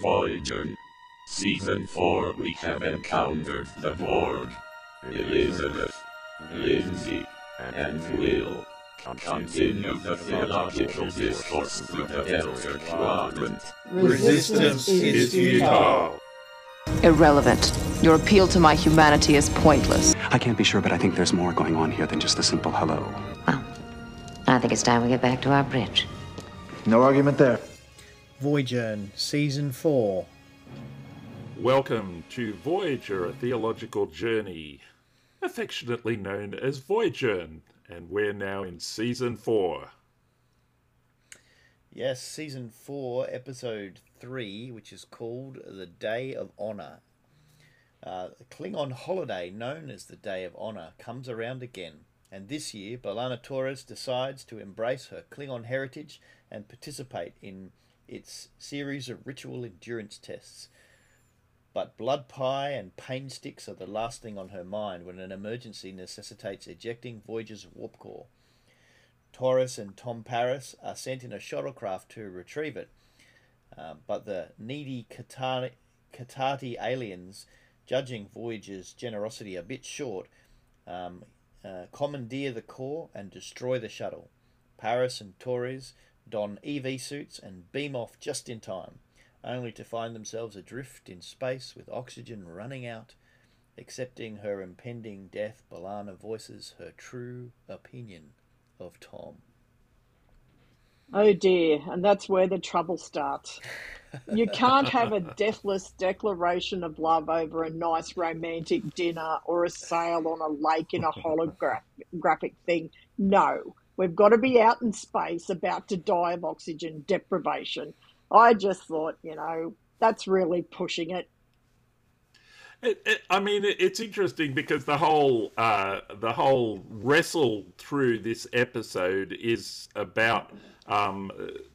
Voyager. Season 4 we have encountered the Borg. Elizabeth, Lindsay, and Will continue the theological discourse through the Delta Quadrant. Resistance is futile. Irrelevant. Your appeal to my humanity is pointless. I can't be sure, but I think there's more going on here than just a simple hello. Well, I think it's time we get back to our bridge. No argument there. Voyager, Season 4. Welcome to Voyager, a theological journey, affectionately known as Voyager, and we're now in Season 4. Yes, Season 4, Episode 3, which is called The Day of Honor. Uh, the Klingon holiday known as the Day of Honor comes around again, and this year B'Elanna Torres decides to embrace her Klingon heritage and participate in its series of ritual endurance tests. But blood pie and pain sticks are the last thing on her mind when an emergency necessitates ejecting Voyager's warp core. Torres and Tom Paris are sent in a shuttlecraft to retrieve it, uh, but the needy Caatati, Caatati aliens, judging Voyager's generosity a bit short, um, uh, commandeer the core and destroy the shuttle. Paris and Torres don EV suits and beam off just in time, only to find themselves adrift in space with oxygen running out. Accepting her impending death, B'Elanna voices her true opinion of Tom. Oh dear, and that's where the trouble starts. You can't have a deathless declaration of love over a nice romantic dinner or a sail on a lake in a holographic thing. No, we've got to be out in space about to die of oxygen deprivation. I just thought, you know, that's really pushing it. It, it, I mean, it, it's interesting because the whole uh, the whole wrestle through this episode is about um,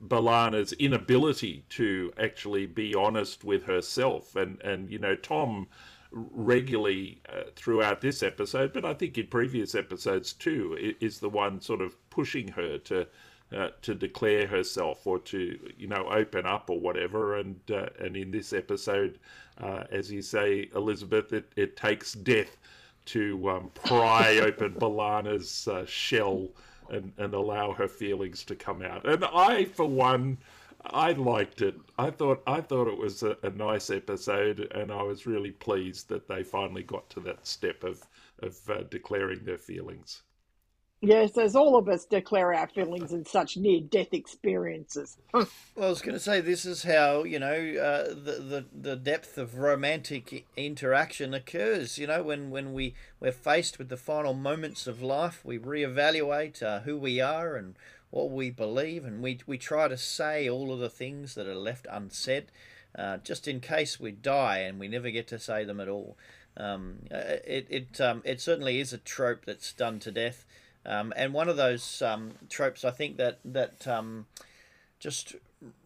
B'Elanna's inability to actually be honest with herself, and and you know Tom regularly uh, throughout this episode, but I think in previous episodes too, is the one sort of pushing her to. Uh, to declare herself or to you know open up or whatever and uh, and in this episode uh, as you say Elizabeth it, it takes death to um, pry open B'Elanna's uh, shell and, and allow her feelings to come out and I for one I liked it I thought I thought it was a, a nice episode and I was really pleased that they finally got to that step of of uh, declaring their feelings Yes, as all of us declare our feelings in such near death experiences. well, I was going to say this is how you know uh, the, the the depth of romantic interaction occurs. You know, when when we we're faced with the final moments of life, we reevaluate uh, who we are and what we believe, and we we try to say all of the things that are left unsaid, uh, just in case we die and we never get to say them at all. Um, it it um, it certainly is a trope that's done to death. Um, and one of those um, tropes, I think that that um, just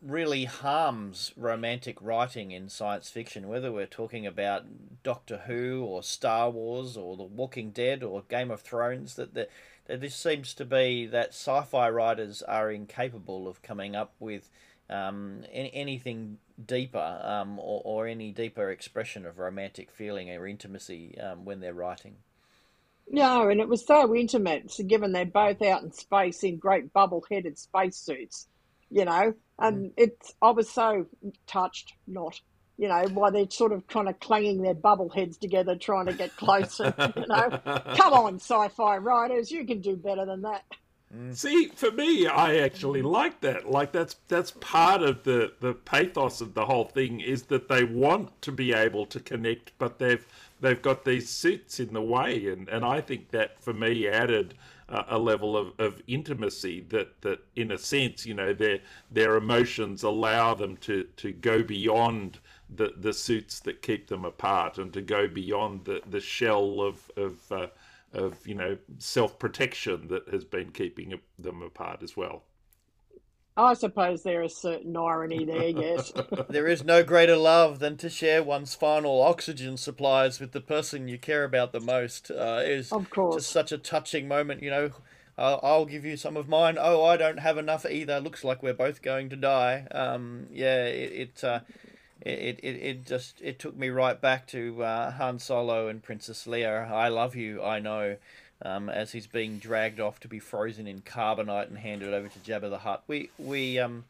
really harms romantic writing in science fiction, whether we're talking about Doctor Who or Star Wars or The Walking Dead or Game of Thrones. That that, this seems to be that sci-fi writers are incapable of coming up with um, any, anything deeper um, or, or any deeper expression of romantic feeling or intimacy um, when they're writing. No, and it was so intimate, so given they're both out in space in great bubble headed spacesuits, you know, and mm. it's, I was so touched, not, you know, why they're sort of kind of clanging their bubble heads together trying to get closer, you know. Come on, sci fi writers, you can do better than that. See, for me, I actually like that. Like that's that's part of the the pathos of the whole thing is that they want to be able to connect, but they've they've got these suits in the way, and, and I think that for me added uh, a level of, of intimacy that, that in a sense, you know, their their emotions allow them to, to go beyond the, the suits that keep them apart and to go beyond the, the shell of of uh, of you know self protection that has been keeping them apart as well. I suppose there is certain irony there, yes. there is no greater love than to share one's final oxygen supplies with the person you care about the most. Uh, it is of course. just such a touching moment, you know. Uh, I'll give you some of mine. Oh, I don't have enough either. Looks like we're both going to die. Um, yeah, it, it uh, it, it, it just it took me right back to uh, Han Solo and Princess Leia. I love you, I know. Um, as he's being dragged off to be frozen in carbonite and handed over to Jabba the Hutt. We we um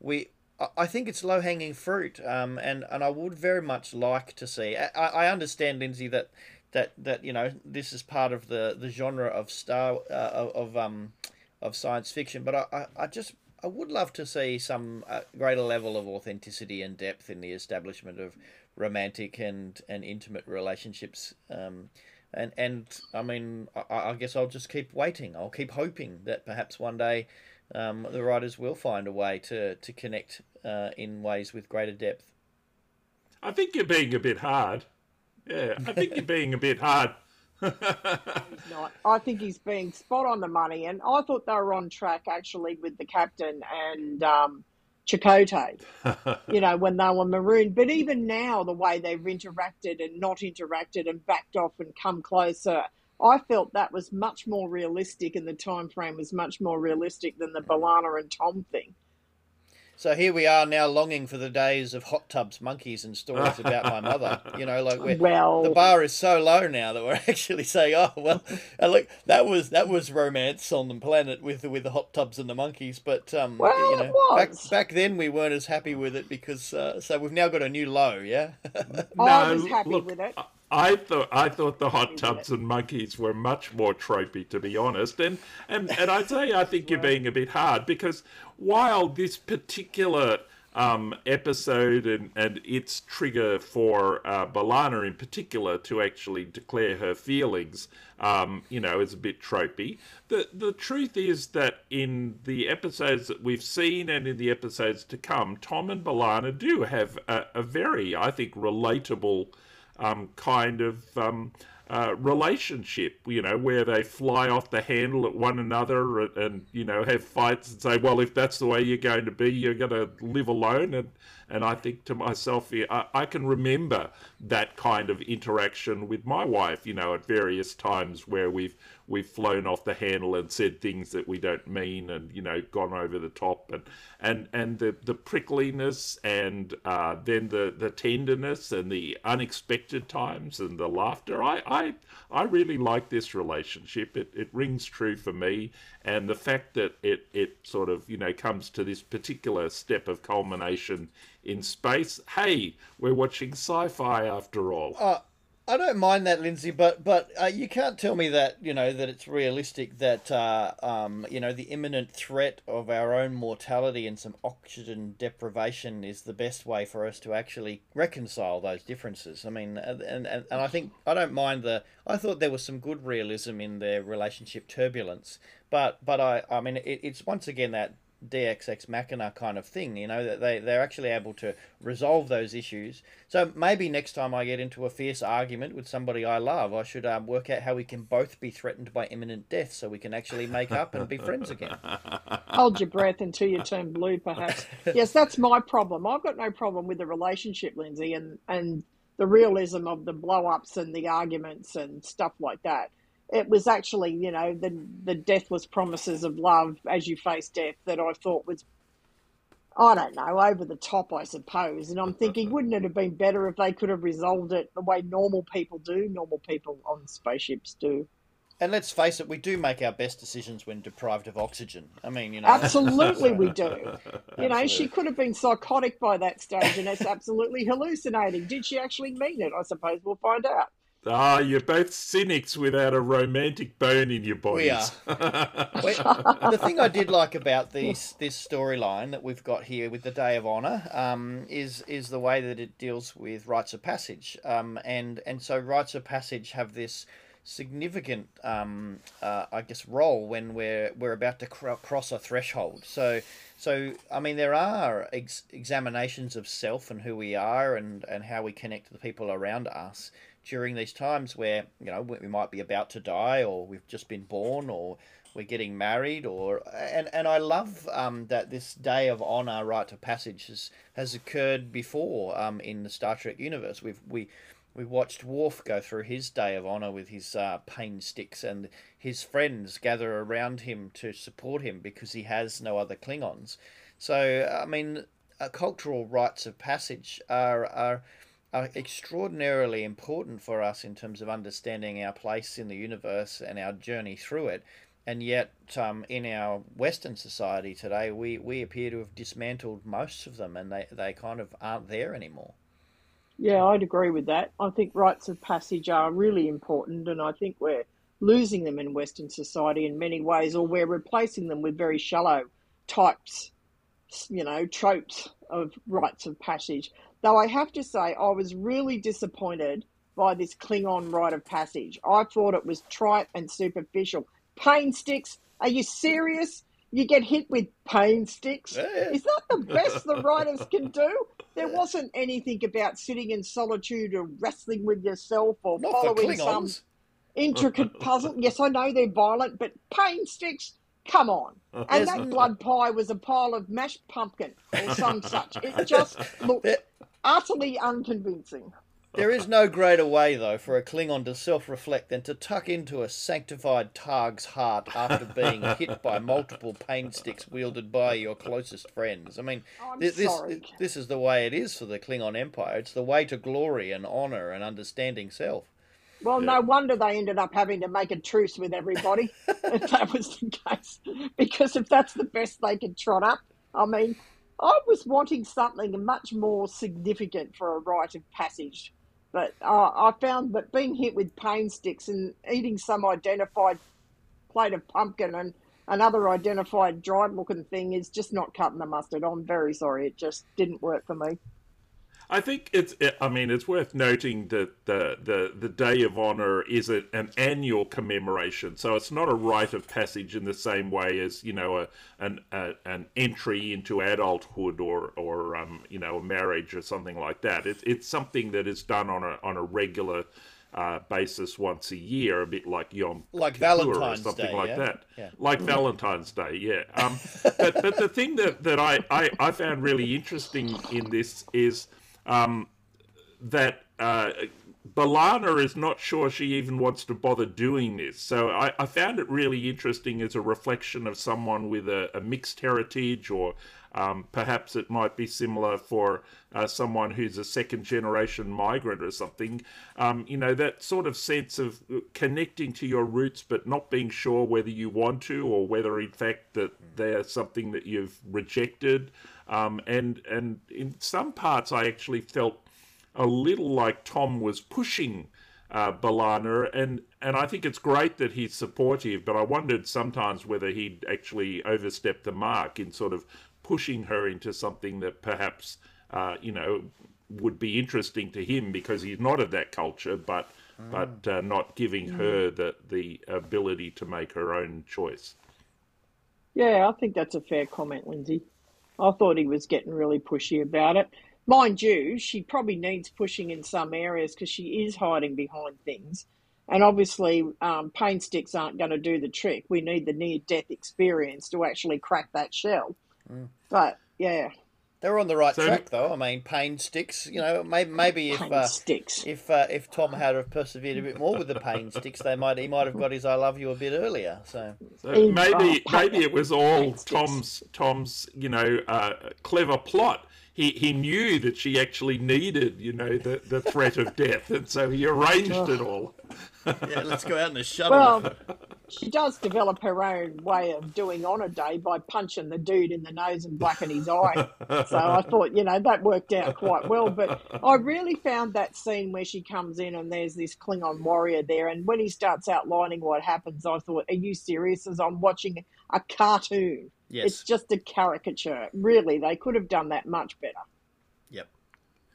we I think it's low hanging fruit, um, and and I would very much like to see. I, I understand, Lindsay, that that that you know this is part of the the genre of star uh, of, um of science fiction, but I, I, I just I would love to see some uh, greater level of authenticity and depth in the establishment of romantic and, and intimate relationships. Um, and and I mean, I, I, guess I'll just keep waiting. I'll keep hoping that perhaps one day um, the writers will find a way to to connect uh, in ways with greater depth. I think you're being a bit hard. Yeah, I think you're being a bit hard. He's not. I think he's being spot on the money, and I thought they were on track actually with the captain and um, Chakotay. you know, when they were marooned. But even now, the way they've interacted and not interacted and backed off and come closer, I felt that was much more realistic, and the time frame was much more realistic than the B'Elanna and Tom thing. So here we are now longing for the days of hot tubs, monkeys, and stories about my mother. You know, like we're, well, the bar is so low now that we're actually saying, "Oh, well, look, that was that was romance on the planet with with the hot tubs and the monkeys." But um, well, you know, it was. back back then we weren't as happy with it because uh, so we've now got a new low. Yeah. no, I was happy look, with it. I thought I thought the hot tubs and monkeys were much more tropey, to be honest. And and and I say I think you're being a bit hard because while this particular um, episode and, and its trigger for uh, B'Elanna in particular to actually declare her feelings, um, you know, is a bit tropey. The the truth is that in the episodes that we've seen and in the episodes to come, Tom and B'Elanna do have a, a very, I think, relatable um, kind of um, uh, relationship, you know, where they fly off the handle at one another and, and, you know, have fights and say, well, if that's the way you're going to be, you're going to live alone. And, and I think to myself, I, I can remember that kind of interaction with my wife, you know, at various times where we've we've flown off the handle and said things that we don't mean and you know gone over the top and and and the the prickliness and uh, then the the tenderness and the unexpected times and the laughter. I I I really like this relationship. It it rings true for me. And the fact that it it sort of you know comes to this particular step of culmination in space hey we're watching sci-fi after all. Uh, I don't mind that, Lindsay, but but uh, you can't tell me that you know that it's realistic that uh, um, you know the imminent threat of our own mortality and some oxygen deprivation is the best way for us to actually reconcile those differences. I mean, and and, and I think I don't mind the. I thought there was some good realism in their relationship turbulence, but but I I mean it, it's once again that Deus Ex Machina kind of thing, you know, that they, they're actually able to resolve those issues. So maybe next time I get into a fierce argument with somebody I love, I should um, work out how we can both be threatened by imminent death so we can actually make up and be friends again. Hold your breath until you turn blue, perhaps. yes, that's my problem. I've got no problem with the relationship, Lindsay, and, and the realism of the blow ups and the arguments and stuff like that it was actually, you know, the the deathless promises of love as you face death that I thought was, I don't know, over the top, I suppose. And I'm thinking, wouldn't it have been better if they could have resolved it the way normal people do, normal people on spaceships do? And let's face it, we do make our best decisions when deprived of oxygen. I mean, you know. Absolutely, we do. You know, she could have been psychotic by that stage and it's absolutely hallucinating. Did she actually mean it? I suppose we'll find out. Ah, you're both cynics without a romantic bone in your bodies. We are. the thing I did like about this this storyline that we've got here with the Day of Honor um, is is the way that it deals with rites of passage, um, and and so rites of passage have this significant, um, uh, I guess, role when we're we're about to cr- cross a threshold. So, so I mean, there are ex- examinations of self and who we are and and how we connect to the people around us during these times where you know we might be about to die or we've just been born or we're getting married or and and I love um, that this day of honor rite of passage has has occurred before um, in the Star Trek universe. We've we we watched Worf go through his day of honor with his uh, pain sticks and his friends gather around him to support him because he has no other Klingons. So I mean uh, cultural rites of passage are, are are extraordinarily important for us in terms of understanding our place in the universe and our journey through it. And yet, um, in our Western society today, we, we appear to have dismantled most of them and they, they kind of aren't there anymore. Yeah, I'd agree with that. I think rites of passage are really important, and I think we're losing them in Western society in many ways, or we're replacing them with very shallow types, you know, tropes of rites of passage. Though I have to say, I was really disappointed by this Klingon rite of passage. I thought it was trite and superficial. Pain sticks? Are you serious? You get hit with pain sticks? Yeah. Is that the best the writers can do? There wasn't anything about sitting in solitude or wrestling with yourself or Not following some intricate puzzle. Yes, I know they're violent, but pain sticks? Come on. And that blood pie was a pile of mashed pumpkin or some such. It just looked utterly unconvincing. There is no greater way, though, for a Klingon to self reflect than to tuck into a sanctified Targ's heart after being hit by multiple pain sticks wielded by your closest friends. I mean, oh, I'm this, this is the way it is for the Klingon Empire. It's the way to glory and honour and understanding self. Well, no wonder they ended up having to make a truce with everybody if that was the case. Because if that's the best they could trot up, I mean, I was wanting something much more significant for a rite of passage. But uh, I found that being hit with pain sticks and eating some identified plate of pumpkin and another identified dried looking thing is just not cutting the mustard. I'm very sorry. It just didn't work for me. I think it's. I mean, it's worth noting that the the, the Day of Honor is a, an annual commemoration, so it's not a rite of passage in the same way as you know a an a, an entry into adulthood or or um, you know a marriage or something like that. It's it's something that is done on a on a regular. Uh, basis once a year, a bit like Yom Like Kippur or Valentine's something Day, like yeah? that, Yeah. like Valentine's Day, yeah. Um, but but the thing that that I, I I found really interesting in this is um, that uh, B'Elanna is not sure she even wants to bother doing this. So I, I found it really interesting as a reflection of someone with a, a mixed heritage, or um, perhaps it might be similar for uh, someone who's a second generation migrant or something. Um, you know, that sort of sense of connecting to your roots, but not being sure whether you want to or whether, in fact, that they're something that you've rejected. Um, and and in some parts, I actually felt a little like Tom was pushing uh, B'Elanna, and and I think it's great that he's supportive, but I wondered sometimes whether he'd actually overstepped the mark in sort of pushing her into something that perhaps uh, you know would be interesting to him because he's not of that culture, but but uh, not giving her the the ability to make her own choice. Yeah, I think that's a fair comment, Lindsay. I thought he was getting really pushy about it. Mind you, she probably needs pushing in some areas because she is hiding behind things. And obviously, um, pain sticks aren't going to do the trick. We need the near death experience to actually crack that shell. But yeah, They were on the right So- track, though. I mean, pain sticks. You know, maybe maybe if pain uh, sticks. if uh, if Tom had have persevered a bit more with the pain sticks, they might he might have got his "I love you" a bit earlier. So So maybe oh, maybe it was all pain sticks. Tom's Tom's you know uh, clever plot. He he knew that she actually needed you know the, the threat of death, and so he arranged it all. yeah, let's go out in the shuttle. Well, she does develop her own way of doing on a day by punching the dude in the nose and blacking his eye. So I thought, you know, that worked out quite well. But I really found that scene where she comes in and there's this Klingon warrior there. And when he starts outlining what happens, I thought, are you serious? As I'm watching a cartoon. yes. It's just a caricature. Really, they could have done that much better.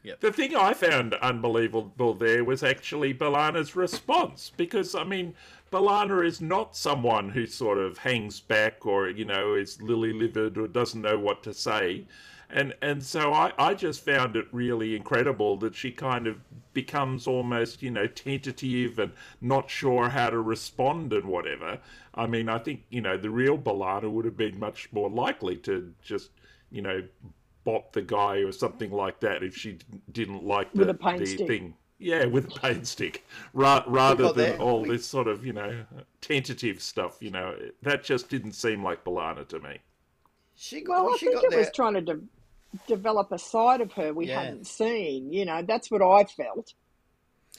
Yep. The thing I found unbelievable there was actually B'Elanna's response, because I mean, B'Elanna is not someone who sort of hangs back or you know is lily-livered or doesn't know what to say, and and so I I just found it really incredible that she kind of becomes almost you know tentative and not sure how to respond and whatever. I mean, I think you know the real B'Elanna would have been much more likely to just you know bop the guy or something like that if she didn't like the, With a pain the thing. Yeah, with a pain stick, Ra- rather than there. all We- this sort of you know tentative stuff. You know that just didn't seem like B'Elanna to me. she got, Well, I she think got it there. was trying to de- develop a side of her we Yeah. hadn't seen. You know, that's what I felt.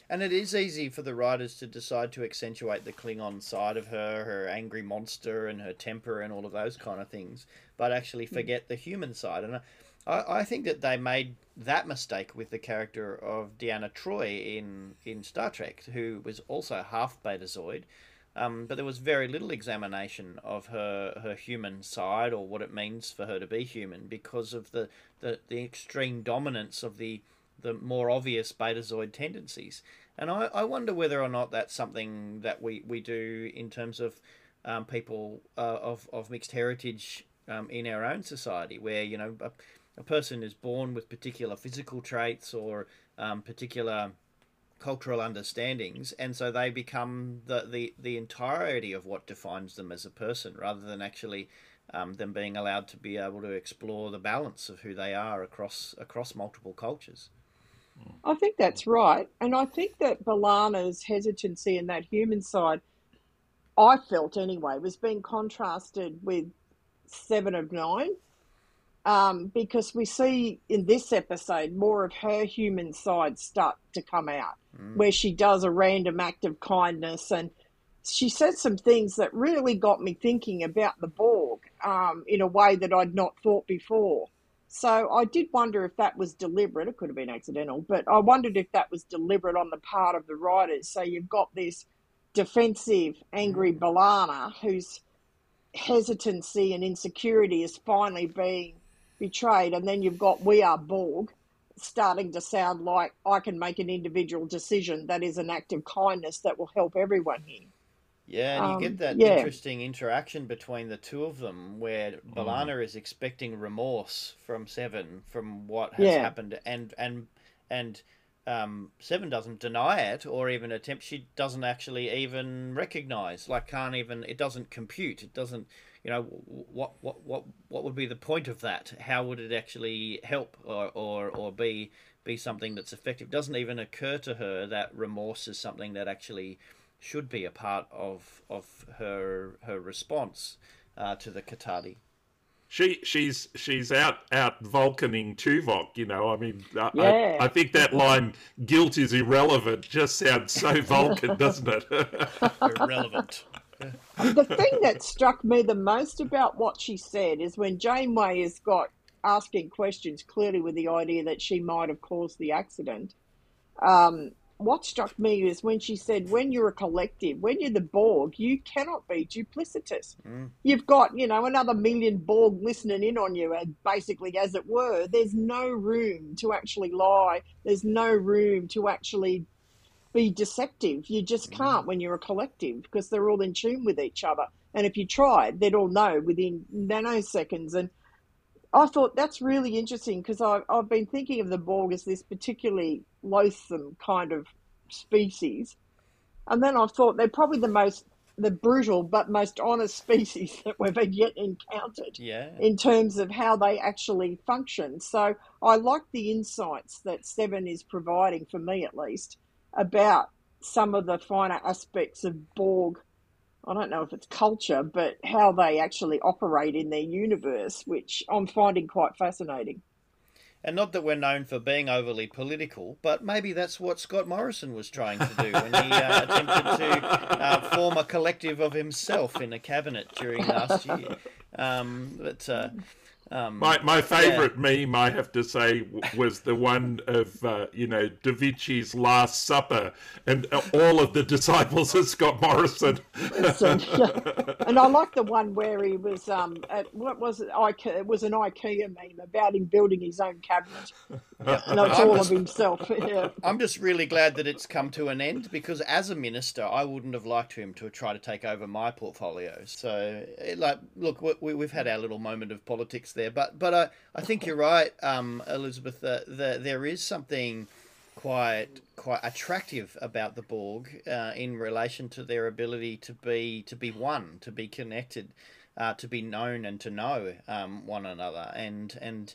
And it is easy for the writers to decide to accentuate the Klingon side of her, her angry monster and her temper and all of those kind of things, but actually hmm. forget the human side. And I, I think that they made that mistake with the character of Deanna Troi in, in Star Trek, who was also half Betazoid. Um, but there was very little examination of her, her human side or what it means for her to be human because of the, the, the extreme dominance of the the more obvious betazoid tendencies. And I, I wonder whether or not that's something that we, we do in terms of um, people uh, of, of mixed heritage um, in our own society, where, you know, a, person is born with particular physical traits or um, particular cultural understandings, and so they become the, the, the entirety of what defines them as a person rather than actually um, them being allowed to be able to explore the balance of who they are across across multiple cultures. I think that's right. And I think that B'Elanna's hesitancy in that human side, I felt anyway, was being contrasted with Seven of Nine. Um, because we see in this episode more of her human side start to come out, where she does a random act of kindness and she said some things that really got me thinking about the Borg um, in a way that I'd not thought before. So I did wonder if that was deliberate. It could have been accidental, but I wondered if that was deliberate on the part of the writers. So you've got this defensive, angry B'Elanna whose hesitancy and insecurity is finally being betrayed, and then you've got We Are Borg starting to sound like I can make an individual decision that is an act of kindness that will help everyone here. Yeah, and you Um, get that yeah. interesting interaction between the two of them where B'Elanna is expecting remorse from Seven from what has Yeah. happened and and and um, Seven doesn't deny it or even attempt she doesn't actually even recognize like can't even it doesn't compute it doesn't you know what what what what would be the point of that how would it actually help or or, or be be something that's effective It doesn't even occur to her that remorse is something that actually should be a part of of her her response uh, to the Caatati. She she's she's out out Vulcaning Tuvok, you know. I mean, I, Yeah. I, I think that line "guilt is irrelevant" just sounds so Vulcan, doesn't it? Irrelevant. The thing that struck me the most about what she said is when Janeway has got asking questions clearly with the idea that she might have caused the accident. Um, what struck me is when she said, when you're a collective, when you're the Borg, you cannot be duplicitous. You've got, you know, another million Borg listening in on you, and basically, as it were. There's no room to actually lie. There's no room to actually be deceptive. You just mm. can't when you're a collective because they're all in tune with each other. And if you tried, they'd all know within nanoseconds. And I thought that's really interesting because I've, I've been thinking of the Borg as this particularly loathsome kind of species. And then I thought they're probably the most, the brutal but most honest species that we've yet encountered Yeah. in terms of how they actually function. So I like the insights that Seven is providing, for me at least, about some of the finer aspects of Borg. I don't know if it's culture, but how they actually operate in their universe, which I'm finding quite fascinating. And not that we're known for being overly political, but maybe that's what Scott Morrison was trying to do when he uh, attempted to uh, form a collective of himself in a cabinet during last year. Um, but uh, um, my my favourite meme, I have to say, was the one of uh, you know Da Vinci's Last Supper, and uh, all of the disciples of Scott Morrison. And I like the one where he was um at what was it? IKEA, it was an IKEA meme about him building his own cabinet, and it's all of himself. Yeah. I'm just really glad that it's come to an end because as a minister, I wouldn't have liked him to try to take over my portfolio. So, eh, like, look, we, we've had our little moment of politics there, but but I, I think you're right, um, Elizabeth. The, there is something quite quite attractive about the Borg uh, in relation to their ability to be to be one, to be connected, uh, to be known, and to know um, one another, and and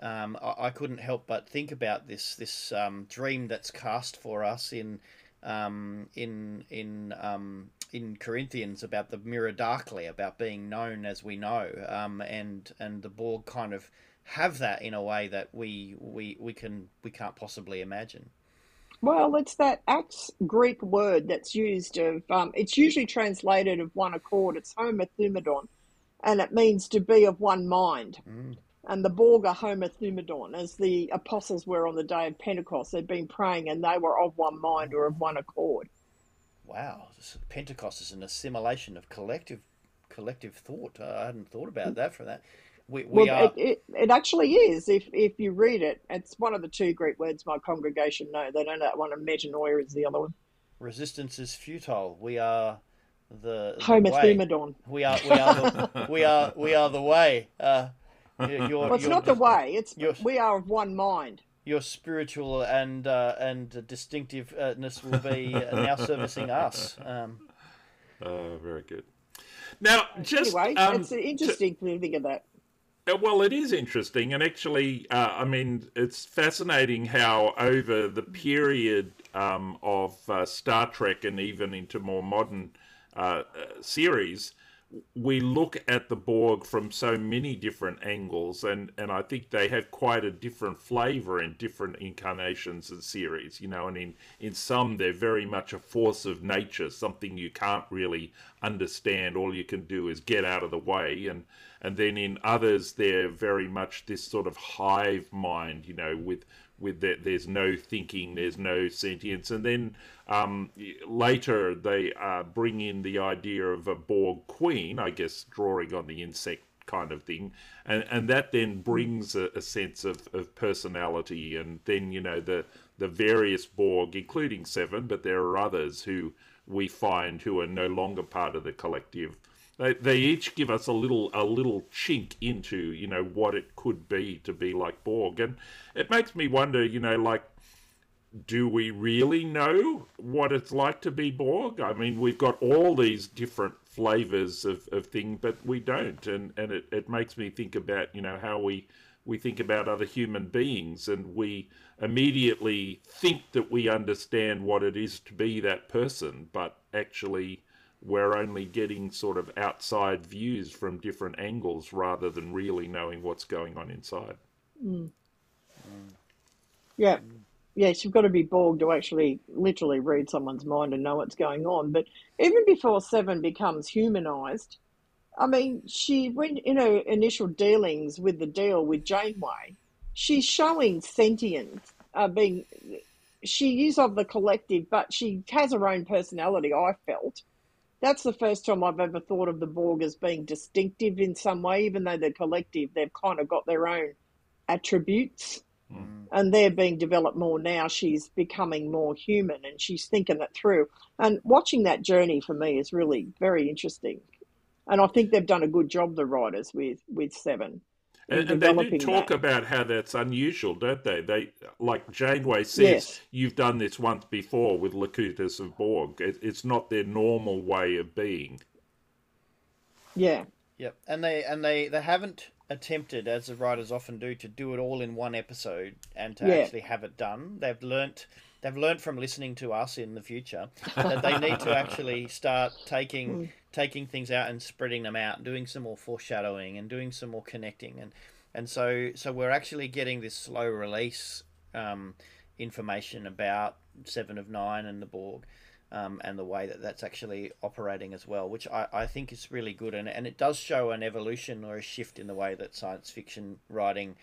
um, I, I couldn't help but think about this this um, dream that's cast for us in um, in in um, in Corinthians about the mirror darkly, about being known as we know, um, and and the Borg kind of have that in a way that we we we can we can't possibly imagine. Well, it's that ax Greek word that's used of. Um, it's usually translated of one accord. It's homothumadon, and it means to be of one mind. Mm. And the Borg are homothumadon, as the apostles were on the day of Pentecost. They'd been praying, and they were of one mind or of one accord. Wow, Pentecost is an assimilation of collective collective thought. I hadn't thought about that for that. We, we well, are it, it, it actually is. If if you read it, it's one of the two Greek words my congregation know. They don't know that one, and metanoia is the other one. resistance is futile. We are the, the way. We are we are the, we are we are the way. Uh, your, your, Well, it's your- not the way. It's you're- we are of one mind. Your spiritual and uh, and distinctiveness will be uh, now servicing us. Um, Uh, very good. Now, just Anyway, um, it's interesting to think of that. Uh, Well, it is interesting, and actually, uh, I mean, it's fascinating how over the period um, of uh, Star Trek and even into more modern uh, uh, series, we look at the Borg from so many different angles, and, and I think they have quite a different flavor in different incarnations and series, you know. And in, in some, they're very much a force of nature, something you can't really understand. All you can do is get out of the way, and and then in others, they're very much this sort of hive mind, you know, with with that there's no thinking, there's no sentience, and then um, later they uh, bring in the idea of a Borg queen, I guess, drawing on the insect kind of thing, and and that then brings a, a sense of, of personality, and then you know the the various Borg, including Seven, but there are others who we find who are no longer part of the collective. They, they each give us a little a little chink into you know what it could be to be like Borg, and it makes me wonder, you know, like do we really know what it's like to be Borg? I mean, we've got all these different flavors of, of thing, but we don't. And, and it, it makes me think about, you know, how we, we think about other human beings and we immediately think that we understand what it is to be that person, but actually we're only getting sort of outside views from different angles rather than really knowing what's going on inside. Yeah. Yes, you've got to be Borg to actually literally read someone's mind and know what's going on. But even before Seven becomes humanized, I mean, she when in her initial dealings with the deal with Janeway, she's showing sentience, uh, being she is of the collective, but she has her own personality. I felt that's the first time I've ever thought of the Borg as being distinctive in some way, even though they're collective. They've kind of got their own attributes mm. and they're being developed more now. She's becoming more human and she's thinking it through. And watching that journey for me is really very interesting. And I think they've done a good job, the writers, with, with Seven. In And, and they do talk that. about how that's unusual, don't they? They like Janeway says, Yes. you've done this once before with Locutus of Borg. It, it's not their normal way of being. Yeah. Yep, and they and they they haven't attempted, as the writers often do, to do it all in one episode and to Yeah. actually have it done. They've learnt they've learnt from listening to us in the future that they need to actually start taking taking things out and spreading them out, doing some more foreshadowing and doing some more connecting, and and so so we're actually getting this slow release um, information about Seven of Nine and the Borg um, and the way that that's actually operating as well, which I, I think is really good. And, and it does show an evolution or a shift in the way that science fiction writing,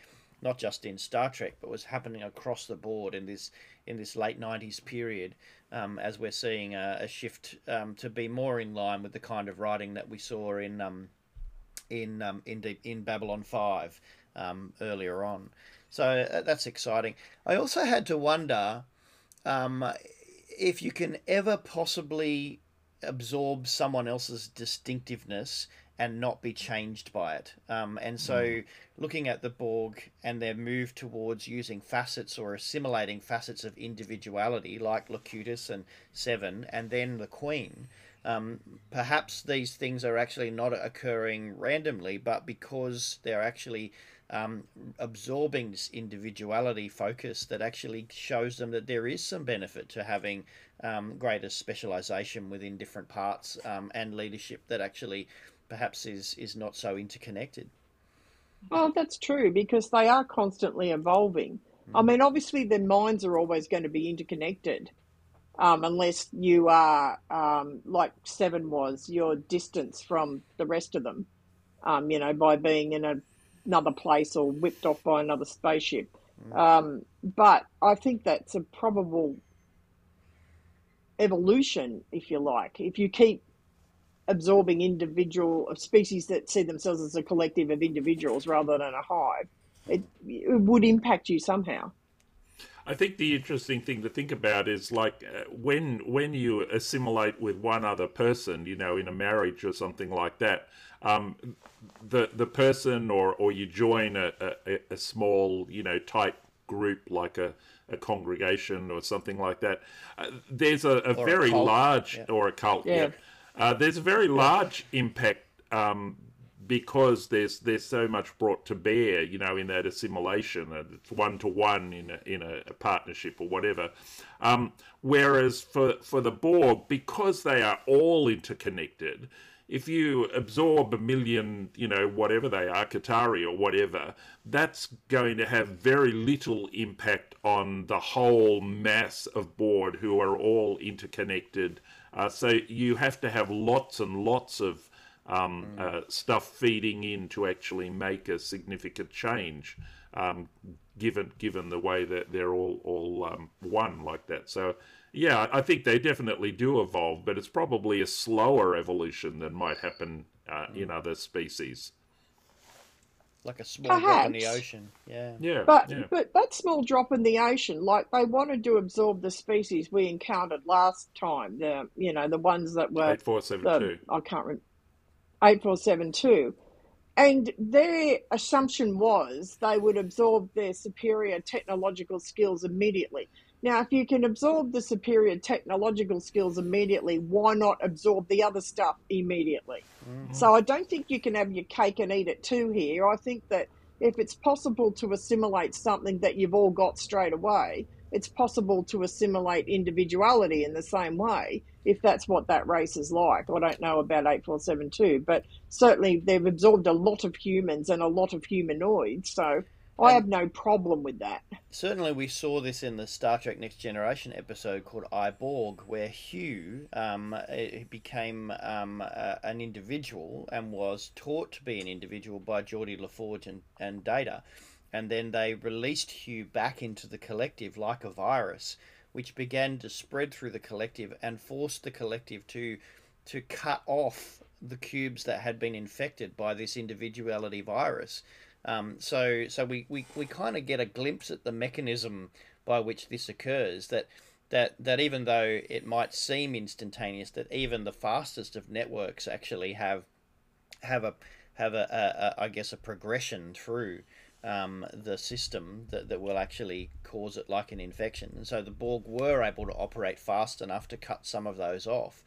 not just in Star Trek, but was happening across the board in this in this late '90s period, um, as we're seeing a, a shift um, to be more in line with the kind of writing that we saw in um, in um, in Deep, in Babylon Five um, earlier on. So uh, that's exciting. I also had to wonder um, if you can ever possibly absorb someone else's distinctiveness and not be changed by it. Um, and so, looking at the Borg and their move towards using facets or assimilating facets of individuality, like Locutus and Seven, and then the Queen, um, perhaps these things are actually not occurring randomly, but because they're actually um, absorbing this individuality focus that actually shows them that there is some benefit to having um, greater specialization within different parts um, and leadership that actually perhaps is is not so interconnected. Well, that's true because they are constantly evolving. I mean, obviously, their minds are always going to be interconnected, um, unless you are um, like Seven was, your distance from the rest of them, um, you know, by being in a, another place or whipped off by another spaceship. Um, but I think that's a probable evolution, if you like. If you keep absorbing individual of species that see themselves as a collective of individuals rather than a hive, it, it would impact you somehow. I think the interesting thing to think about is like uh, when when you assimilate with one other person, you know, in a marriage or something like that, um, the the person or or you join a, a, a small, you know, tight group like a, a congregation or something like that. Uh, there's a, a Or a very large yeah. or a cult. Yeah. Yeah. Uh, there's a very large impact um, because there's there's so much brought to bear, you know, in that assimilation, and it's one to one in a, in a, a partnership or whatever. Um, whereas for for the Borg, because they are all interconnected, if you absorb a million, you know, whatever they are, Caatati or whatever, that's going to have very little impact on the whole mass of Borg who are all interconnected. Uh, so you have to have lots and lots of um, uh, stuff feeding in to actually make a significant change, um, given given the way that they're all all um, one like that. So yeah, I think they definitely do evolve, but it's probably a slower evolution than might happen uh, in other species. Like a small drop in the ocean. Yeah. Yeah, But yeah. but that small drop in the ocean, like they wanted to absorb the species we encountered last time. The you know the ones that were Eight four seven the two. I can't remember eight four seven two, and their assumption was they would absorb their superior technological skills immediately. Now, if you can absorb the superior technological skills immediately, why not absorb the other stuff immediately? Mm-hmm. So I don't think you can have your cake and eat it too here. I think that if it's possible to assimilate something that you've all got straight away, it's possible to assimilate individuality in the same way if that's what that race is like. I don't know about 8472, but certainly they've absorbed a lot of humans and a lot of humanoids, so I have no problem with that. Certainly, we saw this in the Star Trek Next Generation episode called I Borg, where Hugh um, eh, became um, uh, an individual and was taught to be an individual by Geordi La Forge and, and Data. And then they released Hugh back into the collective like a virus, which began to spread through the collective and forced the collective to to cut off the cubes that had been infected by this individuality virus. Um, so so we, we, we kind of get a glimpse at the mechanism by which this occurs. That that that even though it might seem instantaneous, that even the fastest of networks actually have have a have a, a, a I guess a progression through um, the system that, that will actually cause it like an infection. And so the Borg were able to operate fast enough to cut some of those off.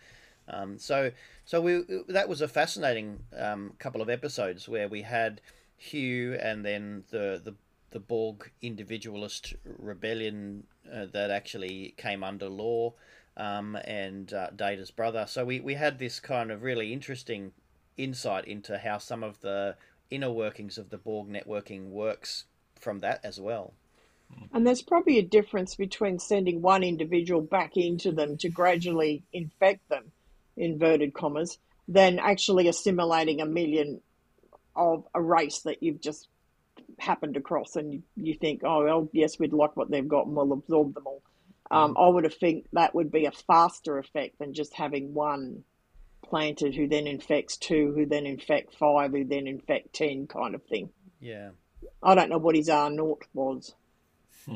Um, so so we that was a fascinating um, couple of episodes where we had Hugh and then the the the Borg individualist rebellion uh, that actually came under Lore um, and uh, Data's brother. So we, we had this kind of really interesting insight into how some of the inner workings of the Borg networking works from that as well. And there's probably a difference between sending one individual back into them to gradually infect them, inverted commas, than actually assimilating a million of a race that you've just happened across and you, you think, oh, well, yes, we'd like what they've got and we'll absorb them all. Um, I would have think that would be a faster effect than just having one planted who then infects two, who then infect five, who then infect ten kind of thing. Yeah. I don't know what his R naught was.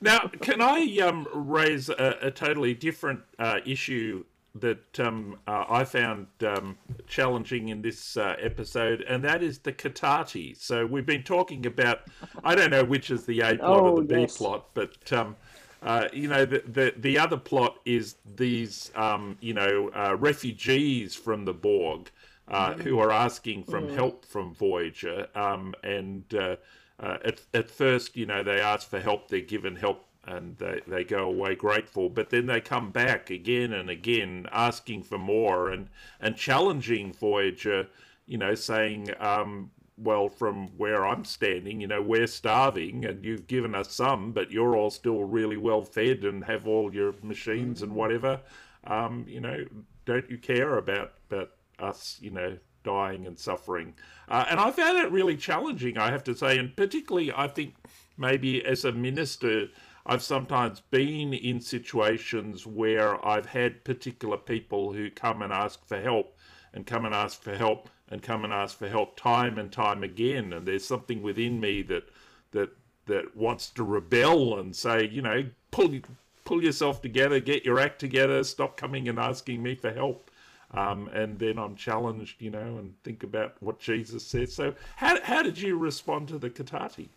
Now, can I um, raise a, a totally different uh, issue that um, uh, I found um, challenging in this uh, episode, and that is the Caatati. So we've been talking about, I don't know which is the A plot Oh, or the yes. B plot, but um, uh, you know the, the the other plot is these um, you know uh, refugees from the Borg uh, who are asking from help from Voyager, um, and uh, uh, at at first you know they ask for help, they're given help. And they, they go away grateful, but then they come back again and again asking for more and, and challenging Voyager, you know, saying, um, well, from where I'm standing, you know, we're starving and you've given us some, but you're all still really well fed and have all your machines and whatever. Um, you know, don't you care about, about us, you know, dying and suffering? Uh, and I found it really challenging, I have to say, and particularly, I think maybe as a minister, I've sometimes been in situations where I've had particular people who come and ask for help and come and ask for help and come and ask for help time and time again. And there's something within me that that that wants to rebel and say, you know, pull pull yourself together, get your act together, stop coming and asking me for help. Um, and then I'm challenged, you know, and think about what Jesus said. So, how how did you respond to the Caatati?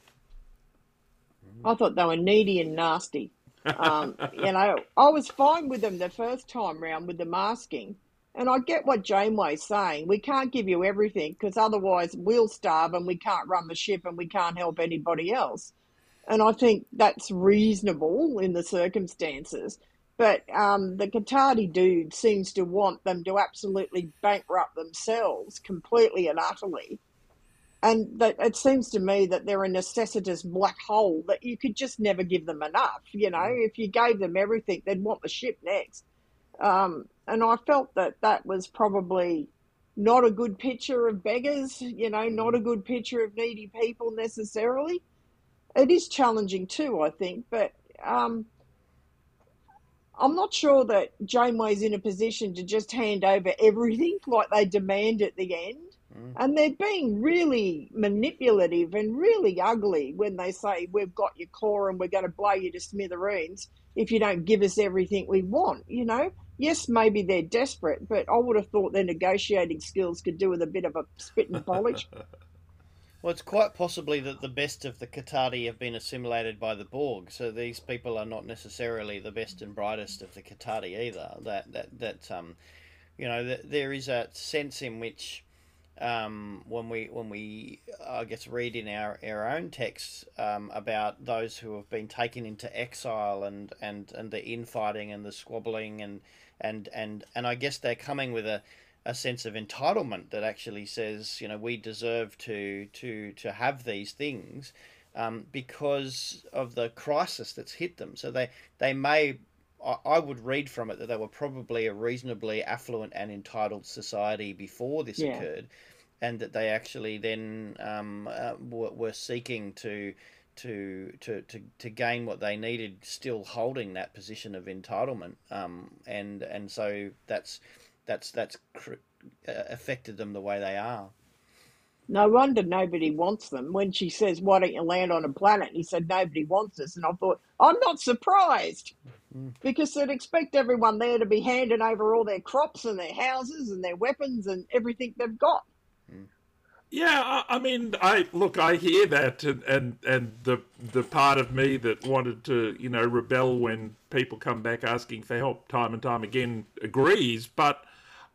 I thought they were needy and nasty. Um, you know, I was fine with them the first time round with the masking. And I get what Janeway's saying. We can't give you everything because otherwise we'll starve and we can't run the ship and we can't help anybody else. And I think that's reasonable in the circumstances. But um, the Caatati dude seems to want them to absolutely bankrupt themselves completely and utterly and that it seems to me that they're a necessitous black hole that you could just never give them enough. You know, mm. if you gave them everything, they'd want the ship next. Um, and I felt that that was probably not a good picture of beggars. You know, not a good picture of needy people necessarily. It is challenging too, I think, but. Um, I'm not sure that Janeway's in a position to just hand over everything like they demand at the end. Mm. And they're being really manipulative and really ugly when they say, We've got your core and we're going to blow you to smithereens if you don't give us everything we want. You know, yes, maybe they're desperate, but I would have thought their negotiating skills could do with a bit of a spit and polish. Well, it's quite possibly that the best of the Caatati have been assimilated by the Borg, so these people are not necessarily the best and brightest of the Caatati either. That that that um, you know, that there is a sense in which um, when we when we I guess read in our, our own texts um, about those who have been taken into exile and, and, and the infighting and the squabbling and and, and and I guess they're coming with a, a sense of entitlement that actually says you know we deserve to to to have these things um, because of the crisis that's hit them. So they they may I would read from it that they were probably a reasonably affluent and entitled society before this yeah. occurred, and that they actually then um, uh, were, were, seeking to, to to to to gain what they needed, still holding that position of entitlement, um, and and so that's that's that's cr- uh, affected them the way they are. No wonder nobody wants them. When she says, "Why don't you land on a planet?" he said, "Nobody wants us," and I thought, I'm not surprised because they'd expect everyone there to be handing over all their crops and their houses and their weapons and everything they've got. Yeah, I, I mean, I look, I hear that, and, and and the the part of me that wanted to, you know, rebel when people come back asking for help time and time again agrees, but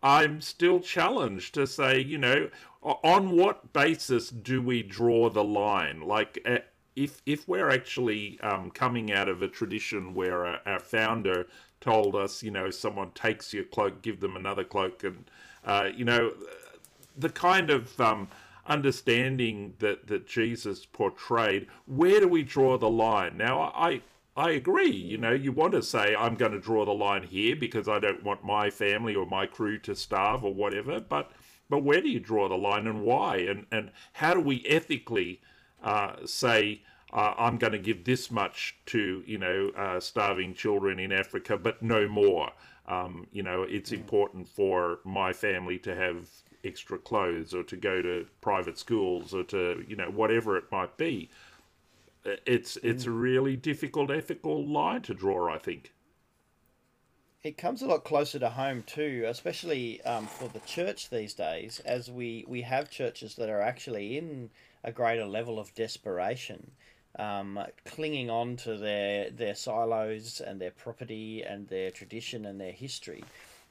I'm still challenged to say, you know, on what basis do we draw the line? Like, if if we're actually um, coming out of a tradition where our, our, founder told us, you know, someone takes your cloak, give them another cloak, and uh, you know, the kind of um, understanding that that Jesus portrayed, where do we draw the line? Now, I I agree. You know, you want to say, I'm going to draw the line here because I don't want my family or my crew to starve or whatever. But, but where do you draw the line and why? And, and how do we ethically uh, say, uh, I'm going to give this much to, you know, uh, starving children in Africa, but no more? Um, you know, it's important for my family to have extra clothes or to go to private schools or to, you know, whatever it might be it's it's a really difficult ethical line to draw. I think it comes a lot closer to home too, especially um, for the church these days, as we we have churches that are actually in a greater level of desperation. Um, clinging on to their their silos and their property and their tradition and their history,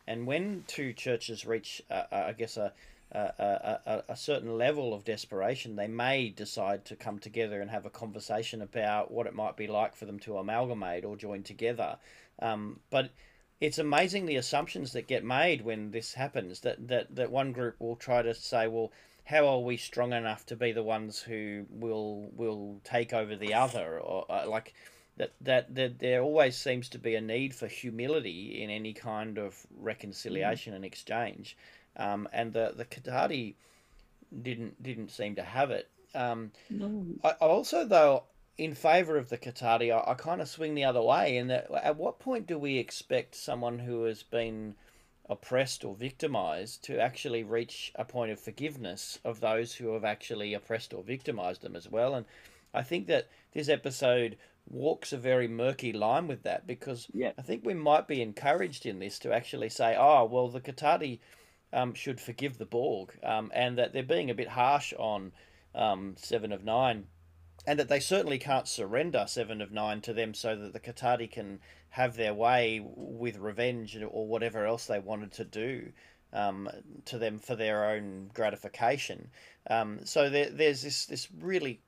and when two churches reach, uh, I guess, a, a, a, a, certain level of desperation, they may decide to come together and have a conversation about what it might be like for them to amalgamate or join together. Um, but it's amazing the assumptions that get made when this happens. That, that that one group will try to say, well, how are we strong enough to be the ones who will will take over the other? Or uh, like that, that that there always seems to be a need for humility in any kind of reconciliation and exchange. Um, and the the Caatati didn't didn't seem to have it. Um, No. I, I also though in favor of the Caatati I, I kind of swing the other way in that at what point do we expect someone who has been oppressed or victimized to actually reach a point of forgiveness of those who have actually oppressed or victimized them as well. And I think that this episode walks a very murky line with that because Yeah. I think we might be encouraged in this to actually say, oh, well, the Caatati um, should forgive the Borg um, and that they're being a bit harsh on um, Seven of Nine and that they certainly can't surrender Seven of Nine to them so that the Caatati can have their way with revenge or whatever else they wanted to do um, to them for their own gratification. Um, so there, there's this, this really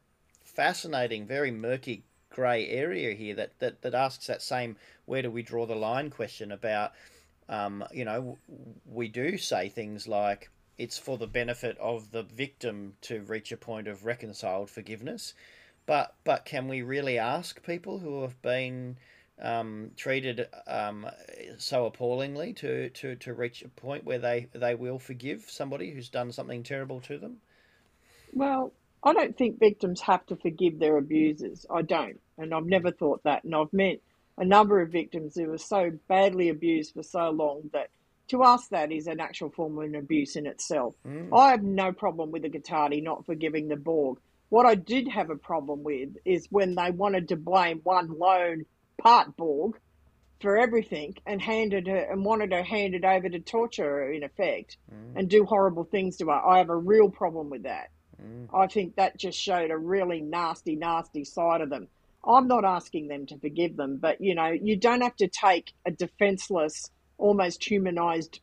fascinating, very murky grey area here that, that, that asks that same where do we draw the line question about, um, you know, we do say things like it's for the benefit of the victim to reach a point of reconciled forgiveness. But but can we really ask people who have been um, treated um, so appallingly to, to, to reach a point where they, they will forgive somebody who's done something terrible to them? Well, I don't think victims have to forgive their abusers. I don't. And I've never thought that. And I've met a number of victims who were so badly abused for so long that to us that is an actual form of an abuse in itself. I have no problem with the Caatati not forgiving the Borg. What I did have a problem with is when they wanted to blame one lone part Borg for everything and handed her and wanted her handed over to torture her in effect mm. and do horrible things to her. I have a real problem with that. Mm. I think that just showed a really nasty, nasty side of them. I'm not asking them to forgive them, but you know, you don't have to take a defenseless, almost humanized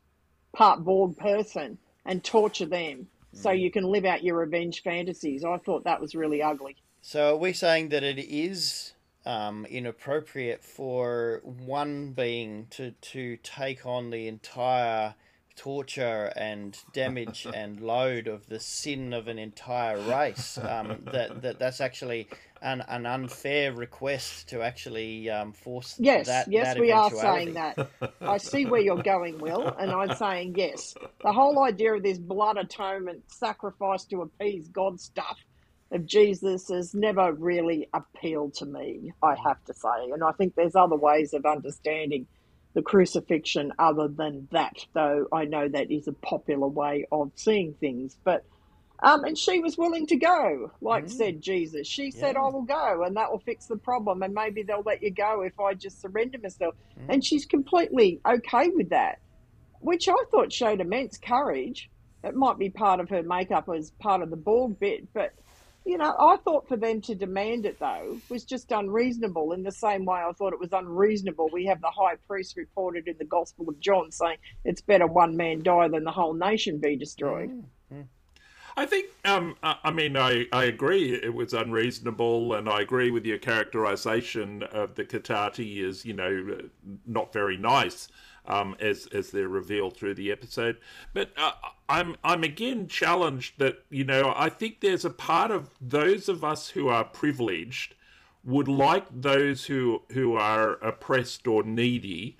part Borg person and torture them so you can live out your revenge fantasies. I thought that was really ugly. So are we saying that it is um, inappropriate for one being to, to take on the entire torture and damage and load of the sin of an entire race? Um, that, that that's actually an, an unfair request to actually um, force Yes, that yes, that we are saying that. I see where you're going, Will, and I'm saying yes. The whole idea of this blood atonement, sacrifice to appease God stuff of Jesus has never really appealed to me, I have to say. And I think there's other ways of understanding the crucifixion other than that, though I know that is a popular way of seeing things. But um, and she was willing to go, like mm. said Jesus. She said, I will go, and that will fix the problem, and maybe they'll let you go if I just surrender myself. Mm. And she's completely okay with that, which I thought showed immense courage. It might be part of her makeup as part of the Borg bit, but you know, I thought for them to demand it though was just unreasonable. In the same way, I thought it was unreasonable. We have the high priest reported in the Gospel of John saying it's better one man die than the whole nation be destroyed. Mm. I think, um, I mean, I, I agree it was unreasonable, and I agree with your characterization of the Caatati as, you know, not very nice um, as as they're revealed through the episode. But uh, I'm I'm again challenged that you know I think there's a part of those of us who are privileged would like those who who are oppressed or needy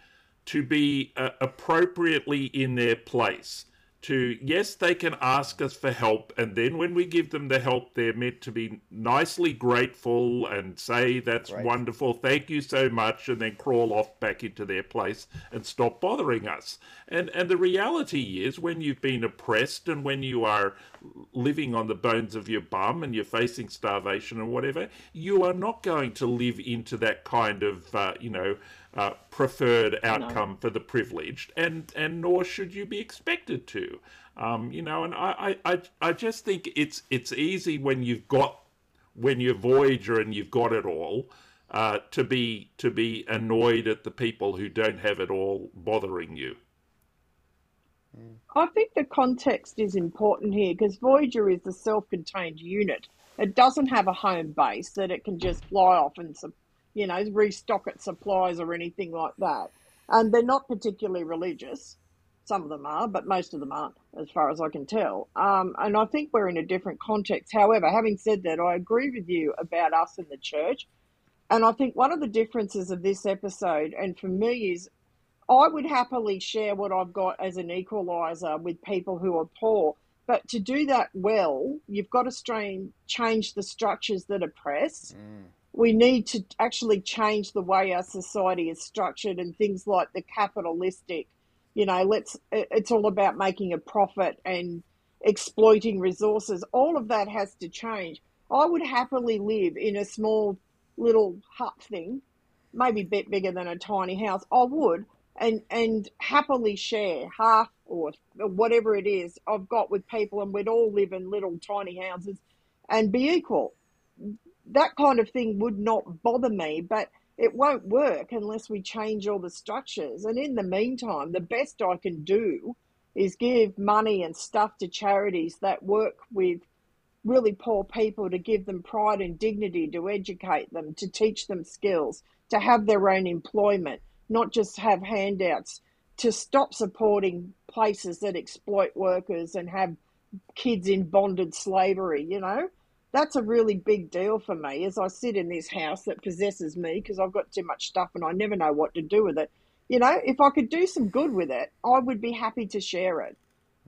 to be uh, appropriately in their place. To yes, they can ask us for help, and then when we give them the help, they're meant to be nicely grateful and say that's wonderful, thank you so much, and then crawl off back into their place and stop bothering us. And and the reality is, when you've been oppressed and when you are living on the bones of your bum and you're facing starvation and whatever, you are not going to live into that kind of uh, you know uh, preferred outcome for the privileged, and and nor should you be expected to. Um, you know, and I, I, I, I just think it's it's easy when you've got when you're Voyager and you've got it all uh, to be to be annoyed at the people who don't have it all bothering you. I think the context is important here because Voyager is a self contained unit. It doesn't have a home base that it can just fly off and, sup- you know, restock its supplies or anything like that. And they're not particularly religious. Some of them are, but most of them aren't, as far as I can tell. Um, and I think we're in a different context. However, having said that, I agree with you about us in the church. And I think one of the differences of this episode, and for me, is I would happily share what I've got as an equalizer with people who are poor. But to do that well, you've got to strain, change the structures that oppress. Mm. We need to actually change the way our society is structured and things like the capitalistic you know let's it's all about making a profit and exploiting resources. All of that has to change. I would happily live in a small little hut thing maybe a bit bigger than a tiny house. I would and and happily share half or whatever it is i've got with people and we'd all live in little tiny houses and be equal that kind of thing would not bother me but it won't work unless we change all the structures. And in the meantime, the best I can do is give money and stuff to charities that work with really poor people to give them pride and dignity, to educate them, to teach them skills, to have their own employment, not just have handouts, to stop supporting places that exploit workers and have kids in bonded slavery, you know? That's a really big deal for me as I sit in this house that possesses me because I've got too much stuff and I never know what to do with it. You know, if I could do some good with it, I would be happy to share it.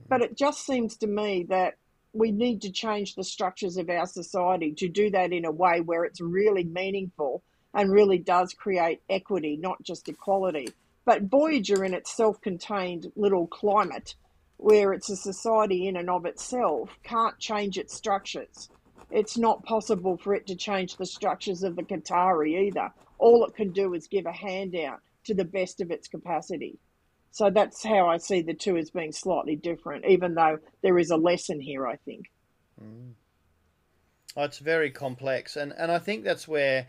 But mm. it just seems to me that we need to change the structures of our society to do that in a way where it's really meaningful and really does create equity, not just equality. But Voyager, in its self contained little climate, where it's a society in and of itself, can't change its structures it's not possible for it to change the structures of the Caatati either. All it can do is give a handout to the best of its capacity. So that's how I see the two as being slightly different, even though there is a lesson here, I think. Mm. Oh, it's very complex, and, and I think that's where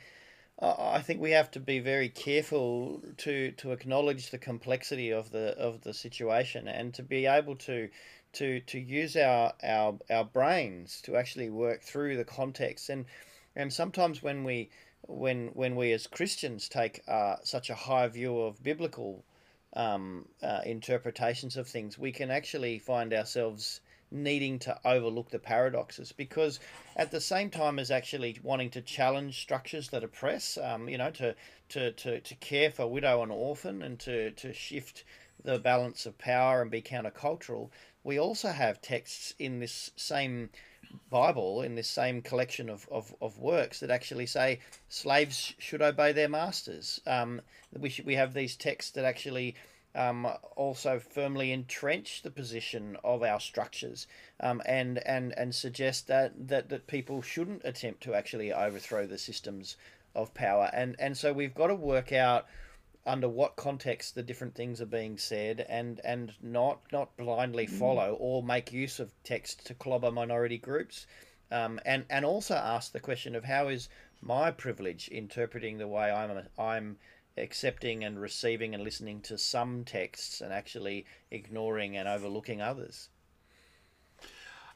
uh, I think we have to be very careful to, to acknowledge the complexity of the of the situation and to be able to to to use our our our brains to actually work through the context. And and sometimes when we when when we as Christians take uh, such a high view of biblical um, uh, interpretations of things, we can actually find ourselves needing to overlook the paradoxes because at the same time as actually wanting to challenge structures that oppress, um, you know, to, to, to, to care for widow and orphan and to, to shift the balance of power and be countercultural, we also have texts in this same Bible, in this same collection of, of, of works that actually say slaves should obey their masters. Um, we, should, we have these texts that actually um, also firmly entrench the position of our structures um, and, and, and suggest that, that, that people shouldn't attempt to actually overthrow the systems of power. And, and so we've got to work out under what context the different things are being said and and not not blindly mm. follow or make use of text to clobber minority groups um, and and also ask the question of how is my privilege interpreting the way I'm I'm accepting and receiving and listening to some texts and actually ignoring and overlooking others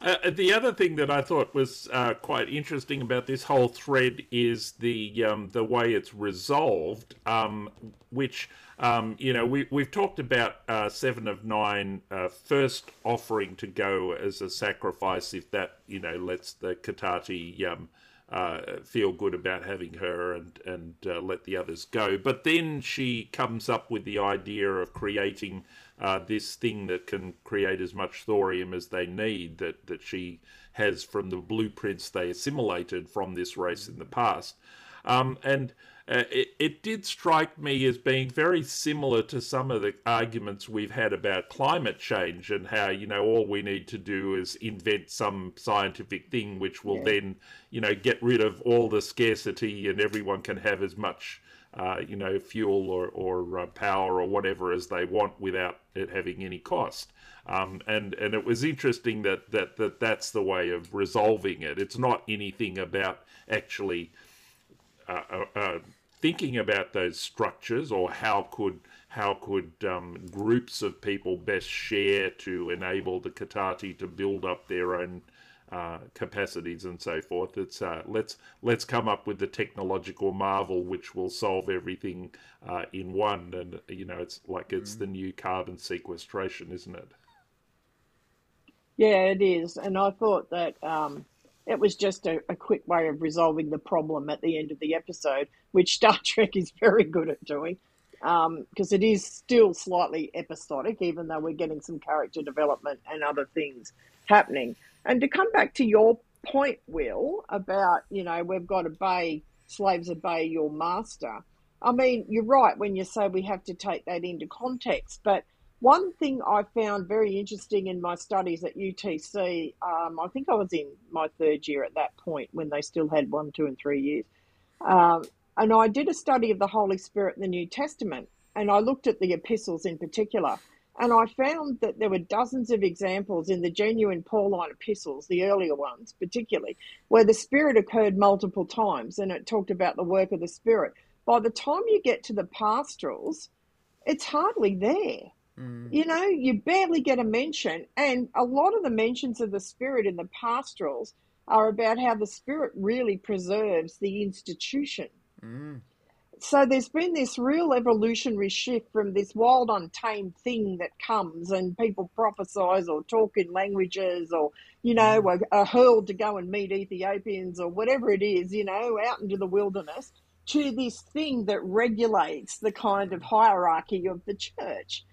uh, uh, the other thing that I thought was uh, quite interesting about this whole thread is the um, the way it's resolved, um, which um, you know we we've talked about uh, seven of nine uh, first offering to go as a sacrifice if that you know lets the Caatati um, uh, feel good about having her and and let the others go, but then she comes up with the idea of creating uh, this thing that can create as much thorium as they need that, that she has from the blueprints they assimilated from this race in the past. Um, and uh, it, it did strike me as being very similar to some of the arguments we've had about climate change and how, you know, all we need to do is invent some scientific thing which will yeah. then, you know, get rid of all the scarcity and everyone can have as much uh, you know, fuel or, or uh, power or whatever as they want without it having any cost. Um, and and it was interesting that, that that that's the way of resolving it. It's not anything about actually uh, uh, uh thinking about those structures or how could how could um, groups of people best share to enable the Caatati to build up their own uh, capacities and so forth. It's uh, let's let's come up with the technological marvel which will solve everything uh, in one, and you know it's like it's mm. the new carbon sequestration, isn't it? Yeah, it is, and I thought that um, it was just a, a, quick way of resolving the problem at the end of the episode, which Star Trek is very good at doing, because um, it is still slightly episodic, even though we're getting some character development and other things happening. And to come back to your point, Will, about, you know, we've got to obey, slaves obey your master. I mean, you're right when you say we have to take that into context, but one thing I found very interesting in my studies at UTC, um, I think I was in my third year at that point when they still had one, two, and three years. Um, and I did a study of the Holy Spirit in the New Testament, and I looked at the epistles in particular. And I found that there were dozens of examples in the genuine Pauline epistles, the earlier ones particularly, where the Spirit occurred multiple times and it talked about the work of the Spirit. By the time you get to the pastorals, it's hardly there. Mm. You know, you barely get a mention. And a lot of the mentions of the Spirit in the pastorals are about how the Spirit really preserves the institution. Mm so there's been this real evolutionary shift from this wild, untamed thing that comes and people prophesize or talk in languages or, you know, mm. are, are hurled to go and meet Ethiopians or whatever it is, you know, out into the wilderness to this thing that regulates the kind of hierarchy of the church.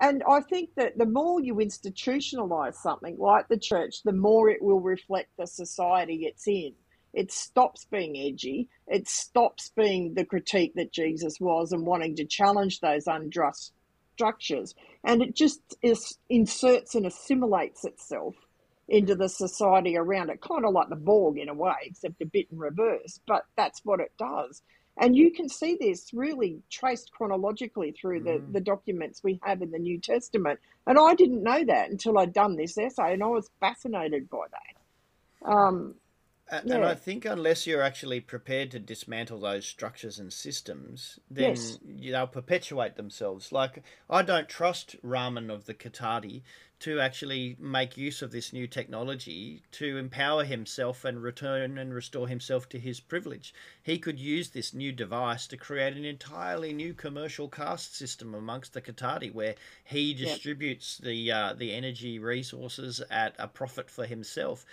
And I think that the more you institutionalize something like the church, the more it will reflect the society it's in. It stops being edgy. It stops being the critique that Jesus was and wanting to challenge those unjust structures. And it just is, inserts and assimilates itself into the society around it, kind of like the Borg in a way, except a bit in reverse. But that's what it does. And you can see this really traced chronologically through the, mm. the documents we have in the New Testament. And I didn't know that until I'd done this essay, and I was fascinated by that. Um, yeah. and I think unless you're actually prepared to dismantle those structures and systems, then yes. they'll perpetuate themselves. Like I don't trust Rahman of the Caatati to actually make use of this new technology to empower himself and return and restore himself to his privilege. He could use this new device to create an entirely new commercial caste system amongst the Caatati, where he distributes yep. the uh, the energy resources at a profit for himself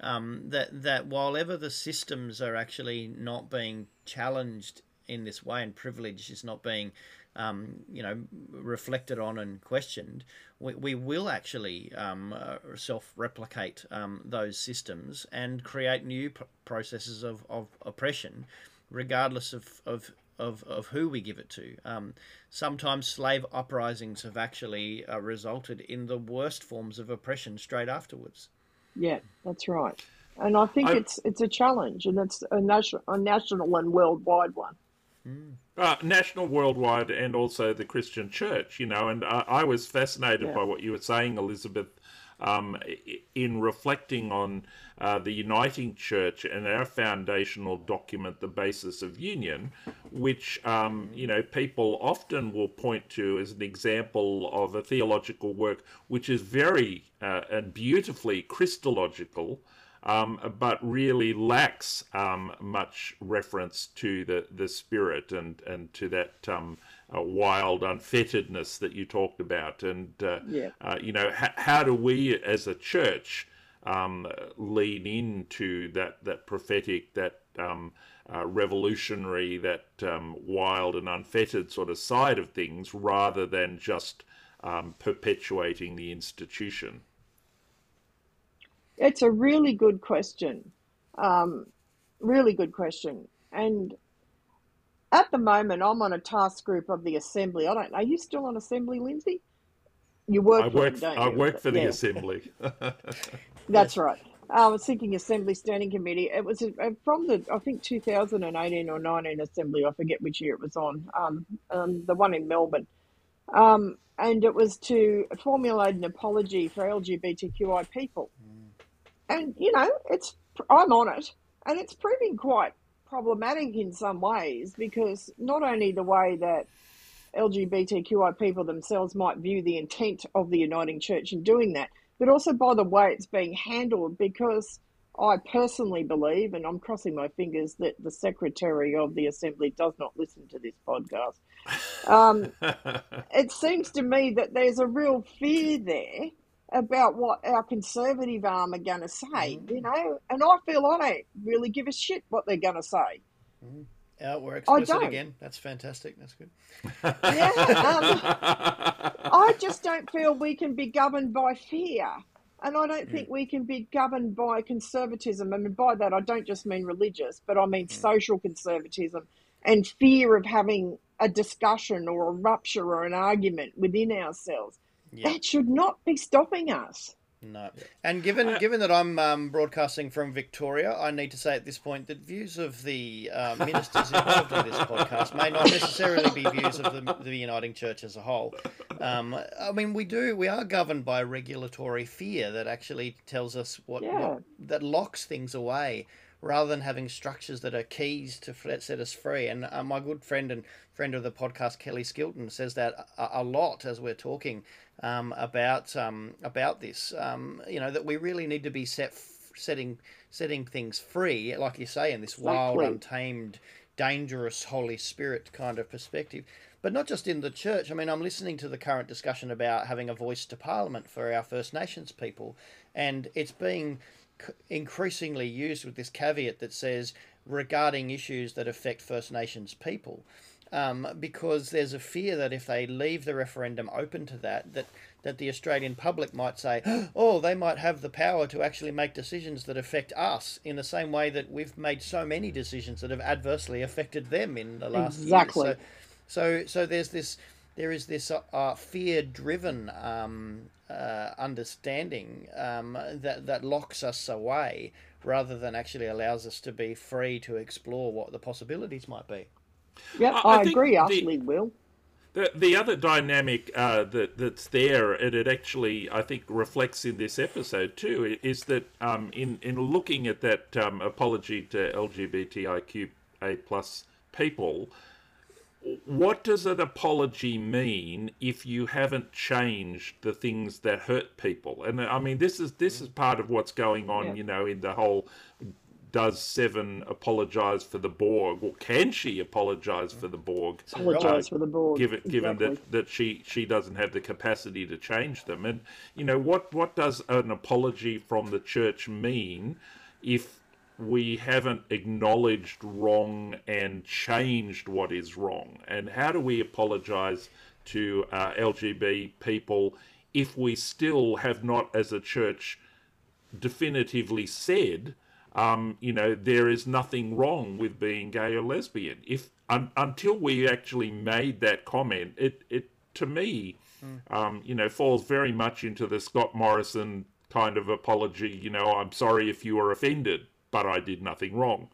um, that that while ever the systems are actually not being challenged in this way and privilege is not being um, you know reflected on and questioned, we, we will actually um, uh, self-replicate um, those systems and create new processes of, of oppression, regardless of, of of, of who we give it to. Um, sometimes slave uprisings have actually uh, resulted in the worst forms of oppression straight afterwards. Yeah, that's right. And I think I, it's it's a challenge, and it's a national, a national and worldwide one. Uh, national, worldwide, and also the Christian Church. You know, and I, I was fascinated yeah. by what you were saying, Elizabeth, um, in reflecting on uh, the Uniting Church and our foundational document, the Basis of Union, which um, you know people often will point to as an example of a theological work which is very and beautifully Christological. Um, but really lacks um, much reference to the, the spirit and, and to that um, uh, wild unfetteredness that you talked about. And, uh, yeah. uh, you know, h- how do we as a church um, lean into that, that prophetic, that um, uh, revolutionary, that um, wild and unfettered sort of side of things rather than just um, perpetuating the institution? It's a really good question. Um, really good question. And at the moment, I'm on a task group of the assembly. I don't. Are you still on assembly, Lindsay? You work. I work. For, I work for the yeah. assembly. That's right. I was thinking Assembly Standing Committee. It was from the I think 2018 or 19 Assembly. I forget which year it was on. Um, um, the one in Melbourne, um, and it was to formulate an apology for LGBTQI people. And you know, it's I'm on it, and it's proving quite problematic in some ways because not only the way that LGBTQI people themselves might view the intent of the Uniting Church in doing that, but also by the way it's being handled because I personally believe, and I'm crossing my fingers, that the Secretary of the Assembly does not listen to this podcast. Um, it seems to me that there's a real fear there about what our conservative arm are going to say, you mm. know, and I feel I don't really give a shit what they're going to say. Mm. Yeah, we're I explicit don't. again. That's fantastic. That's good. Yeah, um, I just don't feel we can be governed by fear. And I don't think mm. we can be governed by conservatism. I And by that, I don't just mean religious, but I mean social conservatism and fear of having a discussion or a rupture or an argument within ourselves. Yeah. That should not be stopping us. No. And given given that I'm um, broadcasting from Victoria, I need to say at this point that views of the uh, ministers involved in this podcast may not necessarily be views of the, the Uniting Church as a whole. Um, I mean, we do we are governed by regulatory fear that actually tells us what, Yeah. what that locks things away. Rather than having structures that are keys to set us free, and uh, my good friend and friend of the podcast, Kelly Skilton, says that a, a lot as we're talking um, about um, about this. Um, you know that we really need to be set setting setting things free, like you say, in this wild, untamed, dangerous Holy Spirit kind of perspective. But not just in the church. I mean, I'm listening to the current discussion about having a voice to Parliament for our First Nations people, and it's being increasingly used with this caveat that says regarding issues that affect First Nations people um, because there's a fear that if they leave the referendum open to that, that that the Australian public might say, oh, they might have the power to actually make decisions that affect us in the same way that we've made so many decisions that have adversely affected them in the last year. Exactly. So, so, so there's this, there is this uh, uh, fear-driven um, uh, understanding um, that that locks us away, rather than actually allows us to be free to explore what the possibilities might be. Yeah, I- I, I think agree, the- Will. The, the other dynamic uh, that that's there, and it actually I think reflects in this episode too, is that um, in in looking at that um, apology to LGBTIQA plus people, what does an apology mean if you haven't changed the things that hurt people? And uh, I mean, this is this is part of what's going on, Yeah. you know, in the whole. Does Seven apologise for the Borg, or can she apologise for the Borg? Apologise for the Borg, Given, given exactly. that, that she she doesn't have the capacity to change them, and you know what what does an apology from the church mean if we haven't acknowledged wrong and changed what is wrong? And how do we apologise to uh, LGB people if we still have not, as a church, definitively said, um, you know, there is nothing wrong with being gay or lesbian. If un, until we actually made that comment, it it to me, um, you know, falls very much into the Scott Morrison kind of apology. You know, I'm sorry if you were offended, but I did nothing wrong.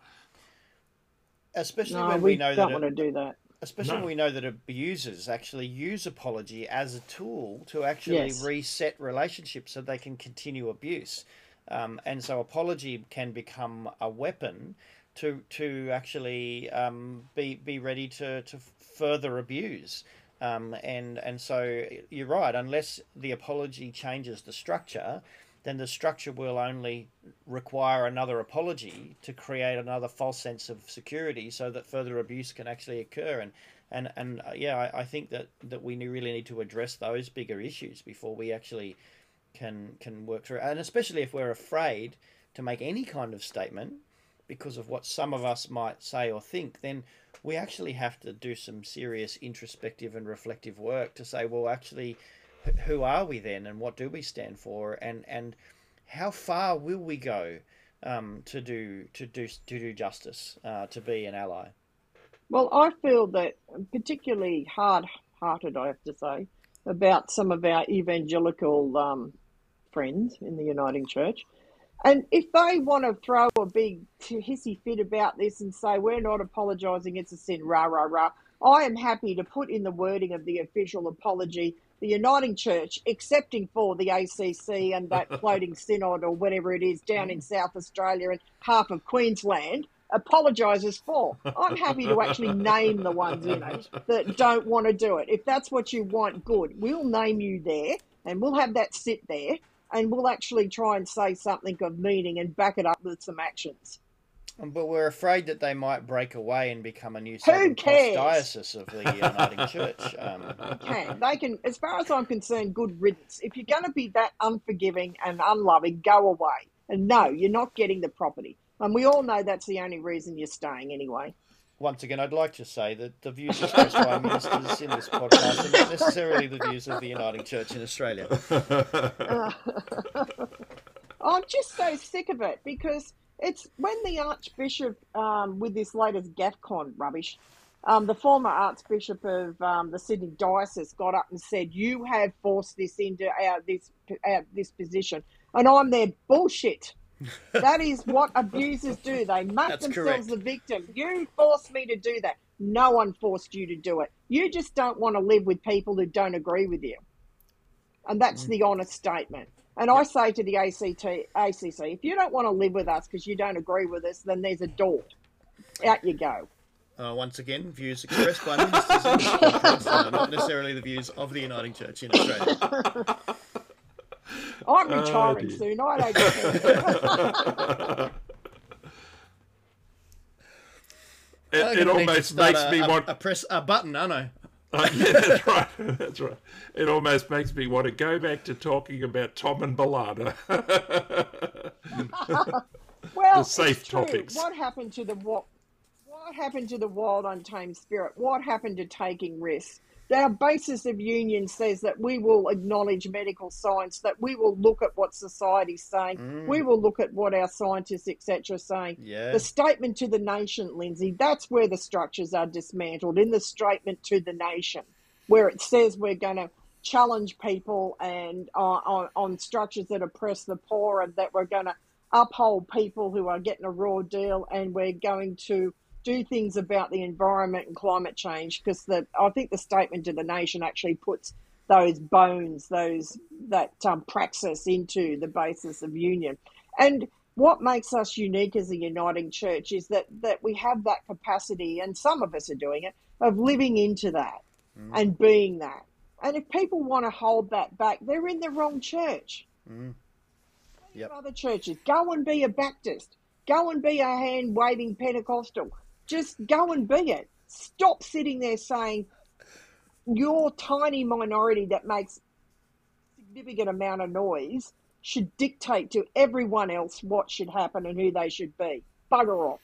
Especially No, when we, we, know don't that want it- to do that. especially No. when we know that abusers actually use apology as a tool to actually Yes. reset relationships so they can continue abuse. Um, and so apology can become a weapon to to actually um, be be ready to, to further abuse. Um, and and so you're right. Unless the apology changes the structure, then the structure will only require another apology to create another false sense of security, so that further abuse can actually occur. And and and uh, yeah, I, I think that that we really need to address those bigger issues before we actually can can work through. And especially if we're afraid to make any kind of statement because of what some of us might say or think, then we actually have to do some serious introspective and reflective work to say, well, actually, who are we then, and what do we stand for, and and how far will we go um, to do to do to do justice, uh, to be an ally? Well, I feel that particularly hard-hearted, I have to say, about some of our evangelical um, friends in the Uniting Church. And if they want to throw a big hissy fit about this and say we're not apologising, it's a sin, rah rah rah, I am happy to put in the wording of the official apology the Uniting Church, excepting for the ACC and that floating synod or whatever it is down in mm. South Australia and half of Queensland, apologises for. I'm happy to actually name the ones you know that don't want to do it. If that's what you want, good. We'll name you there, and we'll have that sit there. and we'll actually try and say something of meaning and back it up with some actions. But we're afraid that they might break away and become a new Southern Cross? Diocese of the Uniting Church. Um, can. They can, as far as I'm concerned, good riddance. If you're going to be that unforgiving and unloving, go away. And no, you're not getting the property. And we all know that's the only reason you're staying anyway. once again, I'd like to say that the views expressed by ministers in this podcast are not necessarily the views of the Uniting Church in Australia. I'm just so sick of it because it's when the Archbishop, um, with this latest GAFCON rubbish, um, the former Archbishop of um, the Sydney Diocese got up and said, "You have forced this into our this our, this position," and I'm there bullshit. that is what abusers do. They make That's themselves correct. the victim. You forced me to do that. No one forced you to do it. You just don't want to live with people who don't agree with you. And that's Mm. the honest statement. And I say to the ACT, ACC, if you don't want to live with us because you don't agree with us, then there's a door. Out you go. Uh, once again, views expressed by ministers in this podcast are not necessarily the views of the Uniting Church in Australia. I'm Oh, retiring dear. soon. I don't care. It, it gonna need to almost makes a, me a, want. a press a button, aren't I? Uh, yeah, that's right. That's right. It almost makes me want to go back to talking about Tom and B'Elanna. Well, The safe topics. What happened to the what? What happened to the wild, untamed spirit? What happened to taking risks? Our basis of union says that we will acknowledge medical science, that we will look at what society's saying, we will look at what our scientists, etc., are saying. Yeah. The statement to the nation, Lindsay, that's where the structures are dismantled in the statement to the nation, where it says we're going to challenge people and uh, on, on structures that oppress the poor and that we're going to uphold people who are getting a raw deal and we're going to do things about the environment and climate change because the I think the statement to the nation actually puts those bones, those that um, praxis into the basis of union. And what makes us unique as a uniting church is that that we have that capacity, and some of us are doing it, of living into that and being that. And if people want to hold that back, they're in the wrong church. Yep. Other churches, go and be a Baptist, go and be a hand waving Pentecostal. Just go and be it. Stop sitting there saying your tiny minority that makes significant amount of noise should dictate to everyone else what should happen and who they should be. Bugger off.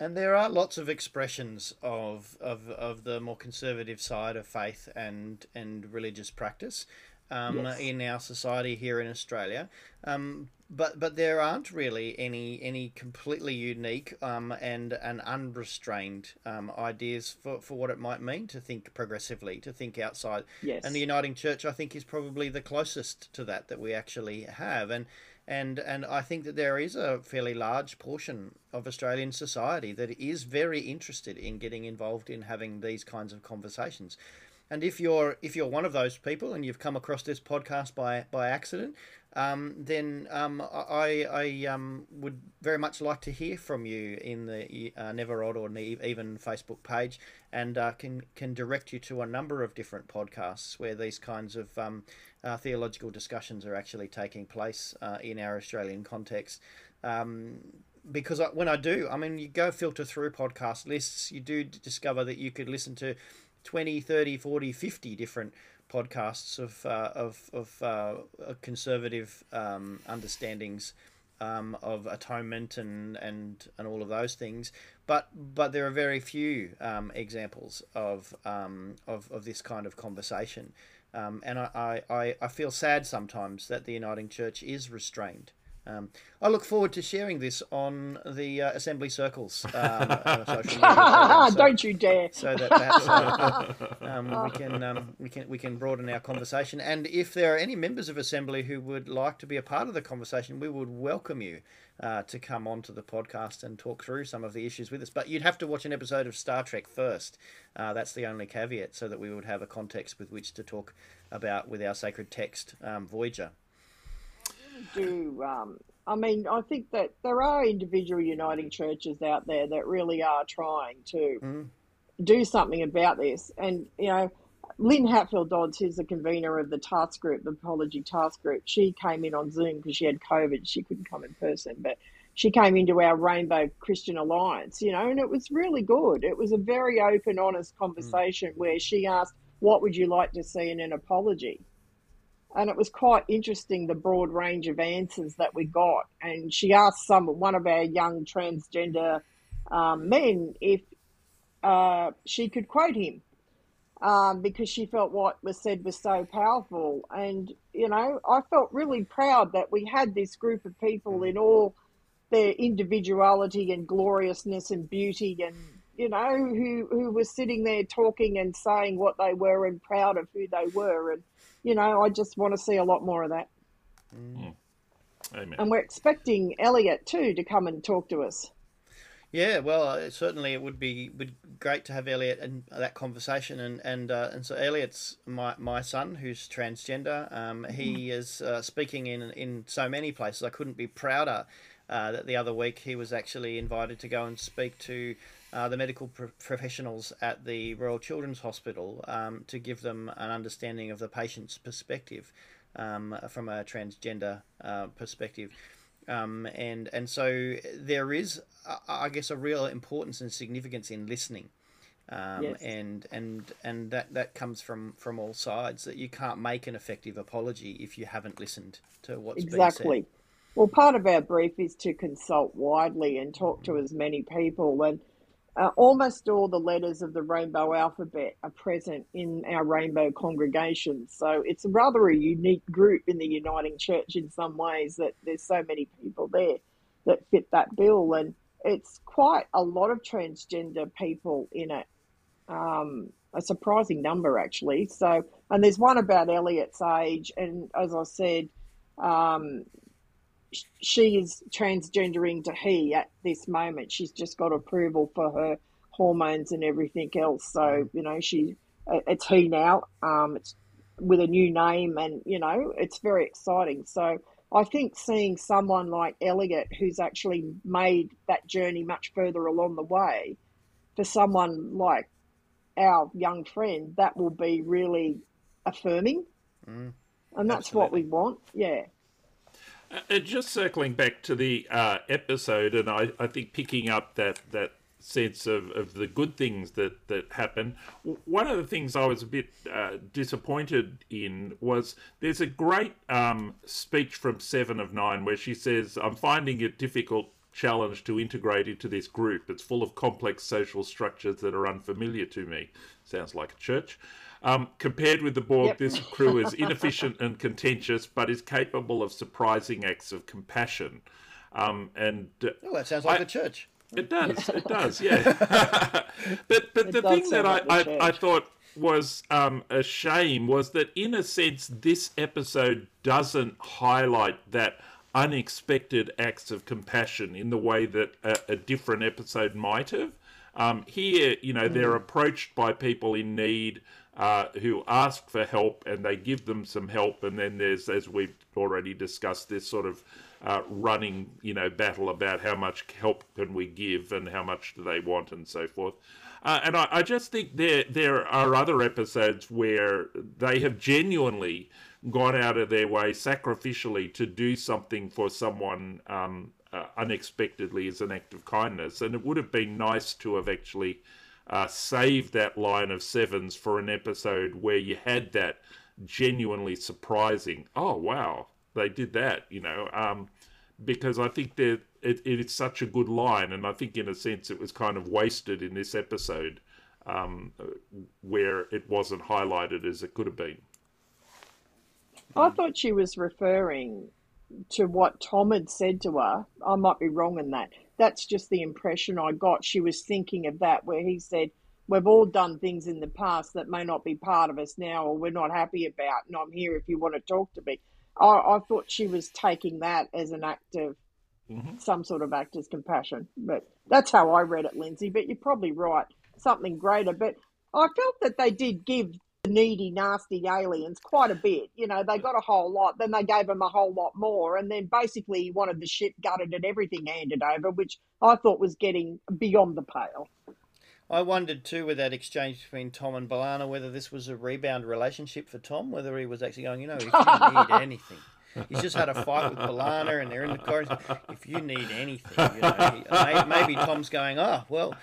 And there are lots of expressions of, of, of the more conservative side of faith and, and religious practice um, Yes. in our society here in Australia. Um, but but there aren't really any any completely unique um, and and unrestrained um, ideas for, for what it might mean to think progressively, to think outside. Yes. And the Uniting Church, I think, is probably the closest to that that we actually have. And and and I think that there is a fairly large portion of Australian society that is very interested in getting involved in having these kinds of conversations. And if you're if you're one of those people and you've come across this podcast by by accident, um, then um, I I um, would very much like to hear from you in the uh, Never Odd or even Facebook page, and uh, can can direct you to a number of different podcasts where these kinds of um, uh, theological discussions are actually taking place uh, in our Australian context. Um, because when I do, I mean, you go filter through podcast lists, you do discover that you could listen to 20, 30, 40, 50 different podcasts of, uh, of, of uh, conservative um, understandings um, of atonement and, and, and all of those things. But, but there are very few um, examples of, um, of, of this kind of conversation. Um, and I, I, I feel sad sometimes that the Uniting Church is restrained. Um, I look forward to sharing this on the uh, assembly circles um, social media so- Don't you dare. so that perhaps uh, um, we can um, we can we can broaden our conversation. And if there are any members of Assembly who would like to be a part of the conversation, we would welcome you uh, to come onto the podcast and talk through some of the issues with us. But you'd have to watch an episode of Star Trek first. Uh, that's the only caveat, so that we would have a context with which to talk about with our sacred text, um, Voyager. Do. Um, I mean, I think that there are individual uniting churches out there that really are trying to do something about this. And, you know, Lin Hatfield Dodds, who's the convener of the task group, the apology task group, she came in on Zoom because she had COVID. She couldn't come in person, but she came into our Rainbow Christian Alliance, you know, and it was really good. It was a very open, honest conversation mm. where she asked, What would you like to see in an apology? And it was quite interesting the broad range of answers that we got. And she asked some one of our young transgender um, men if uh, she could quote him um, because she felt what was said was so powerful. And, you know, I felt really proud that we had this group of people in all their individuality and gloriousness and beauty and, you know, who, who were sitting there talking and saying what they were and proud of who they were. And, you know, I just want to see a lot more of that. Mm. Amen. And we're expecting Elliot too to come and talk to us. Yeah, well, uh, certainly it would be would great to have Elliot and that conversation, and and uh, and so Elliot's my, my son who's transgender. Um, he mm-hmm. is uh, speaking in in so many places. I couldn't be prouder uh, that the other week he was actually invited to go and speak to uh, the medical pro- professionals at the Royal Children's Hospital um, to give them an understanding of the patient's perspective um, from a transgender uh, perspective. Um, and and so there is, I guess, a real importance and significance in listening, um, yes. and and and that that comes from from all sides. That you can't make an effective apology if you haven't listened to what's exactly. Well, part of our brief is to consult widely and talk to as many people and uh, almost all the letters of the rainbow alphabet are present in our rainbow congregation. So it's rather a unique group in the Uniting Church in some ways that there's so many people there that fit that bill. And it's quite a lot of transgender people in it. Um, a surprising number, actually. So, and there's one about Elliot's age. And as I said, um, she is transgendering to he at this moment. She's just got approval for her hormones and everything else. So mm. you know, she uh, it's he now. Um, it's with a new name, and you know, it's very exciting. So I think seeing someone like Elliot, who's actually made that journey much further along the way, for someone like our young friend, that will be really affirming. Mm, and that's absolutely. what we want. Yeah. Uh, just circling back to the uh, episode, and I, I think picking up that that sense of, of the good things that that happen. One of the things I was a bit uh, disappointed in was there's a great um, speech from Seven of Nine where she says, "I'm finding it difficult." Challenge to integrate into this group. It's full of complex social structures that are unfamiliar to me. Sounds like a church. Um, compared with the Borg, yep. this crew is inefficient and contentious, but is capable of surprising acts of compassion. Um, and uh, oh, that sounds like I, a church. It does. It does. Yeah. but but it the thing that I, I, I, thought was um, a shame was that in a sense this episode doesn't highlight that unexpected acts of compassion in the way that a, a different episode might have. Um, here, you know, mm. they're approached by people in need uh, who ask for help and they give them some help. And then there's, as we've already discussed, this sort of uh, running, you know, battle about how much help can we give and how much do they want and so forth. Uh, and I, I, just think there there are other episodes where they have genuinely gone out of their way sacrificially to do something for someone um, uh, unexpectedly as an act of kindness. And it would have been nice to have actually uh, save that line of sevens for an episode where you had that genuinely surprising. Oh wow, they did that, you know. Um, because I think that it, it is such a good line, and I think in a sense it was kind of wasted in this episode, um, where it wasn't highlighted as it could have been. I thought she was referring to what Tom had said to her. I might be wrong in that that's just the impression I got. She was thinking of that, where he said, We've all done things in the past that may not be part of us now or we're not happy about, and I'm here if you want to talk to me. I, I thought she was taking that as an act of mm-hmm. some sort of act as compassion. But that's how I read it, Lindsay. But you're probably right. Something greater. But I felt that they did give needy, nasty aliens quite a bit. You know, they got a whole lot, then they gave them a whole lot more, and then basically he wanted the ship gutted and everything handed over, which I thought was getting beyond the pale. I wondered too with that exchange between Tom and B'Elanna whether this was a rebound relationship for Tom, whether he was actually going, you know, if you need anything. He's just had a fight with B'Elanna and they're in the car. If you need anything, you know, he, maybe Tom's going, oh, well,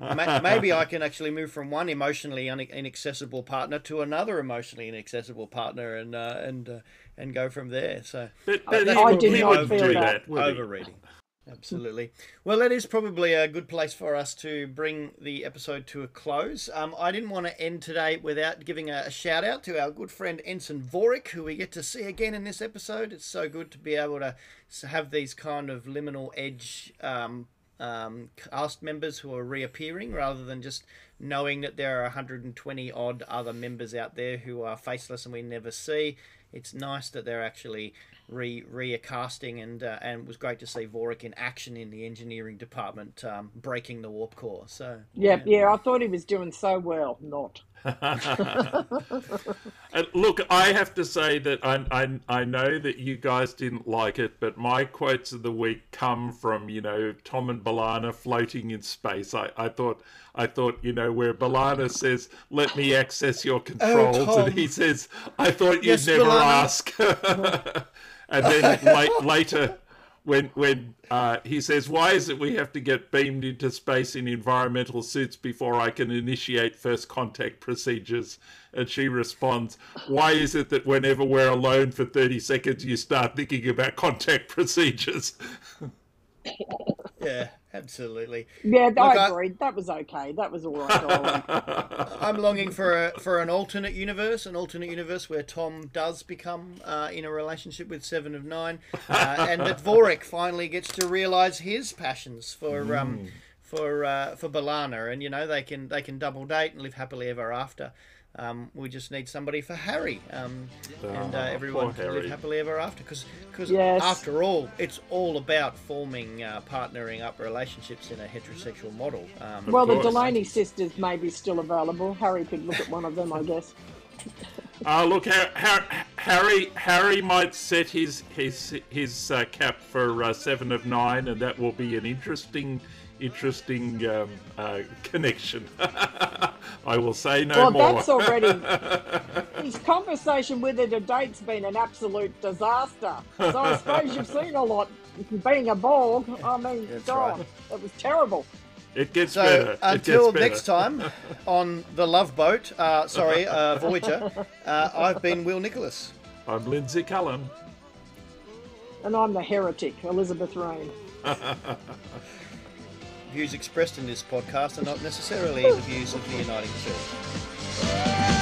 maybe I can actually move from one emotionally inaccessible partner to another emotionally inaccessible partner and uh, and uh, and go from there. So But, but that's he, I would- didn't wouldn't feel do that. that, would overreading. Absolutely. Well, that is probably a good place for us to bring the episode to a close. Um, I didn't want to end today without giving a, a shout out to our good friend Ensign Vorik, who we get to see again in this episode. It's so good to be able to have these kind of liminal edge um, um, cast members who are reappearing rather than just knowing that there are 120 odd other members out there who are faceless and we never see. It's nice that they're actually re recasting and uh, and it was great to see Vorik in action in the engineering department um, breaking the warp core. So Yep, yeah, I thought he was doing so well. Not. And look, I have to say that I, I I know that you guys didn't like it, but my quotes of the week come from you know Tom and B'Elanna floating in space. I, I thought I thought you know where B'Elanna says, "Let me access your oh, controls," Tom. and he says, "I thought you'd Yes, never B'Elanna." ask." and then la- later. When when uh, he says, "Why is it we have to get beamed into space in environmental suits before I can initiate first contact procedures?" and she responds, "Why is it that whenever we're alone for thirty seconds, you start thinking about contact procedures?" yeah, absolutely. Yeah, Look, I I- agreed. That was okay. That was all right. I'm longing for a, for an alternate universe, an alternate universe where Tom does become uh, in a relationship with Seven of Nine, uh, and that Vorik finally gets to realise his passions for um, for uh, for B'Elanna, and you know they can they can double date and live happily ever after. Um, we just need somebody for Harry, um, and uh, Oh, everyone poor can live happily ever after. Because Yes. after all, it's all about forming uh, partnering up relationships in a heterosexual model. Um, well, the. Delaney sisters may be still available. Harry could look at one of them, I guess. Uh, look, Har- Har- Harry Harry might set his his his uh, cap for uh, seven of nine, and that will be an interesting interesting um, uh, connection. I will say no well, more. that's already. His conversation with her to date's been an absolute disaster. So I suppose you've seen a lot. Being a Borg, I mean, That's God, right. it was terrible. It gets So better. It until gets better. next time on the Love Boat, uh, sorry, uh, Voyager, uh, I've been Will Nicholas. I'm Lindsay Cullen. And I'm the heretic, Elizabeth Rain. Views expressed in this podcast are not necessarily the views of the Uniting Church.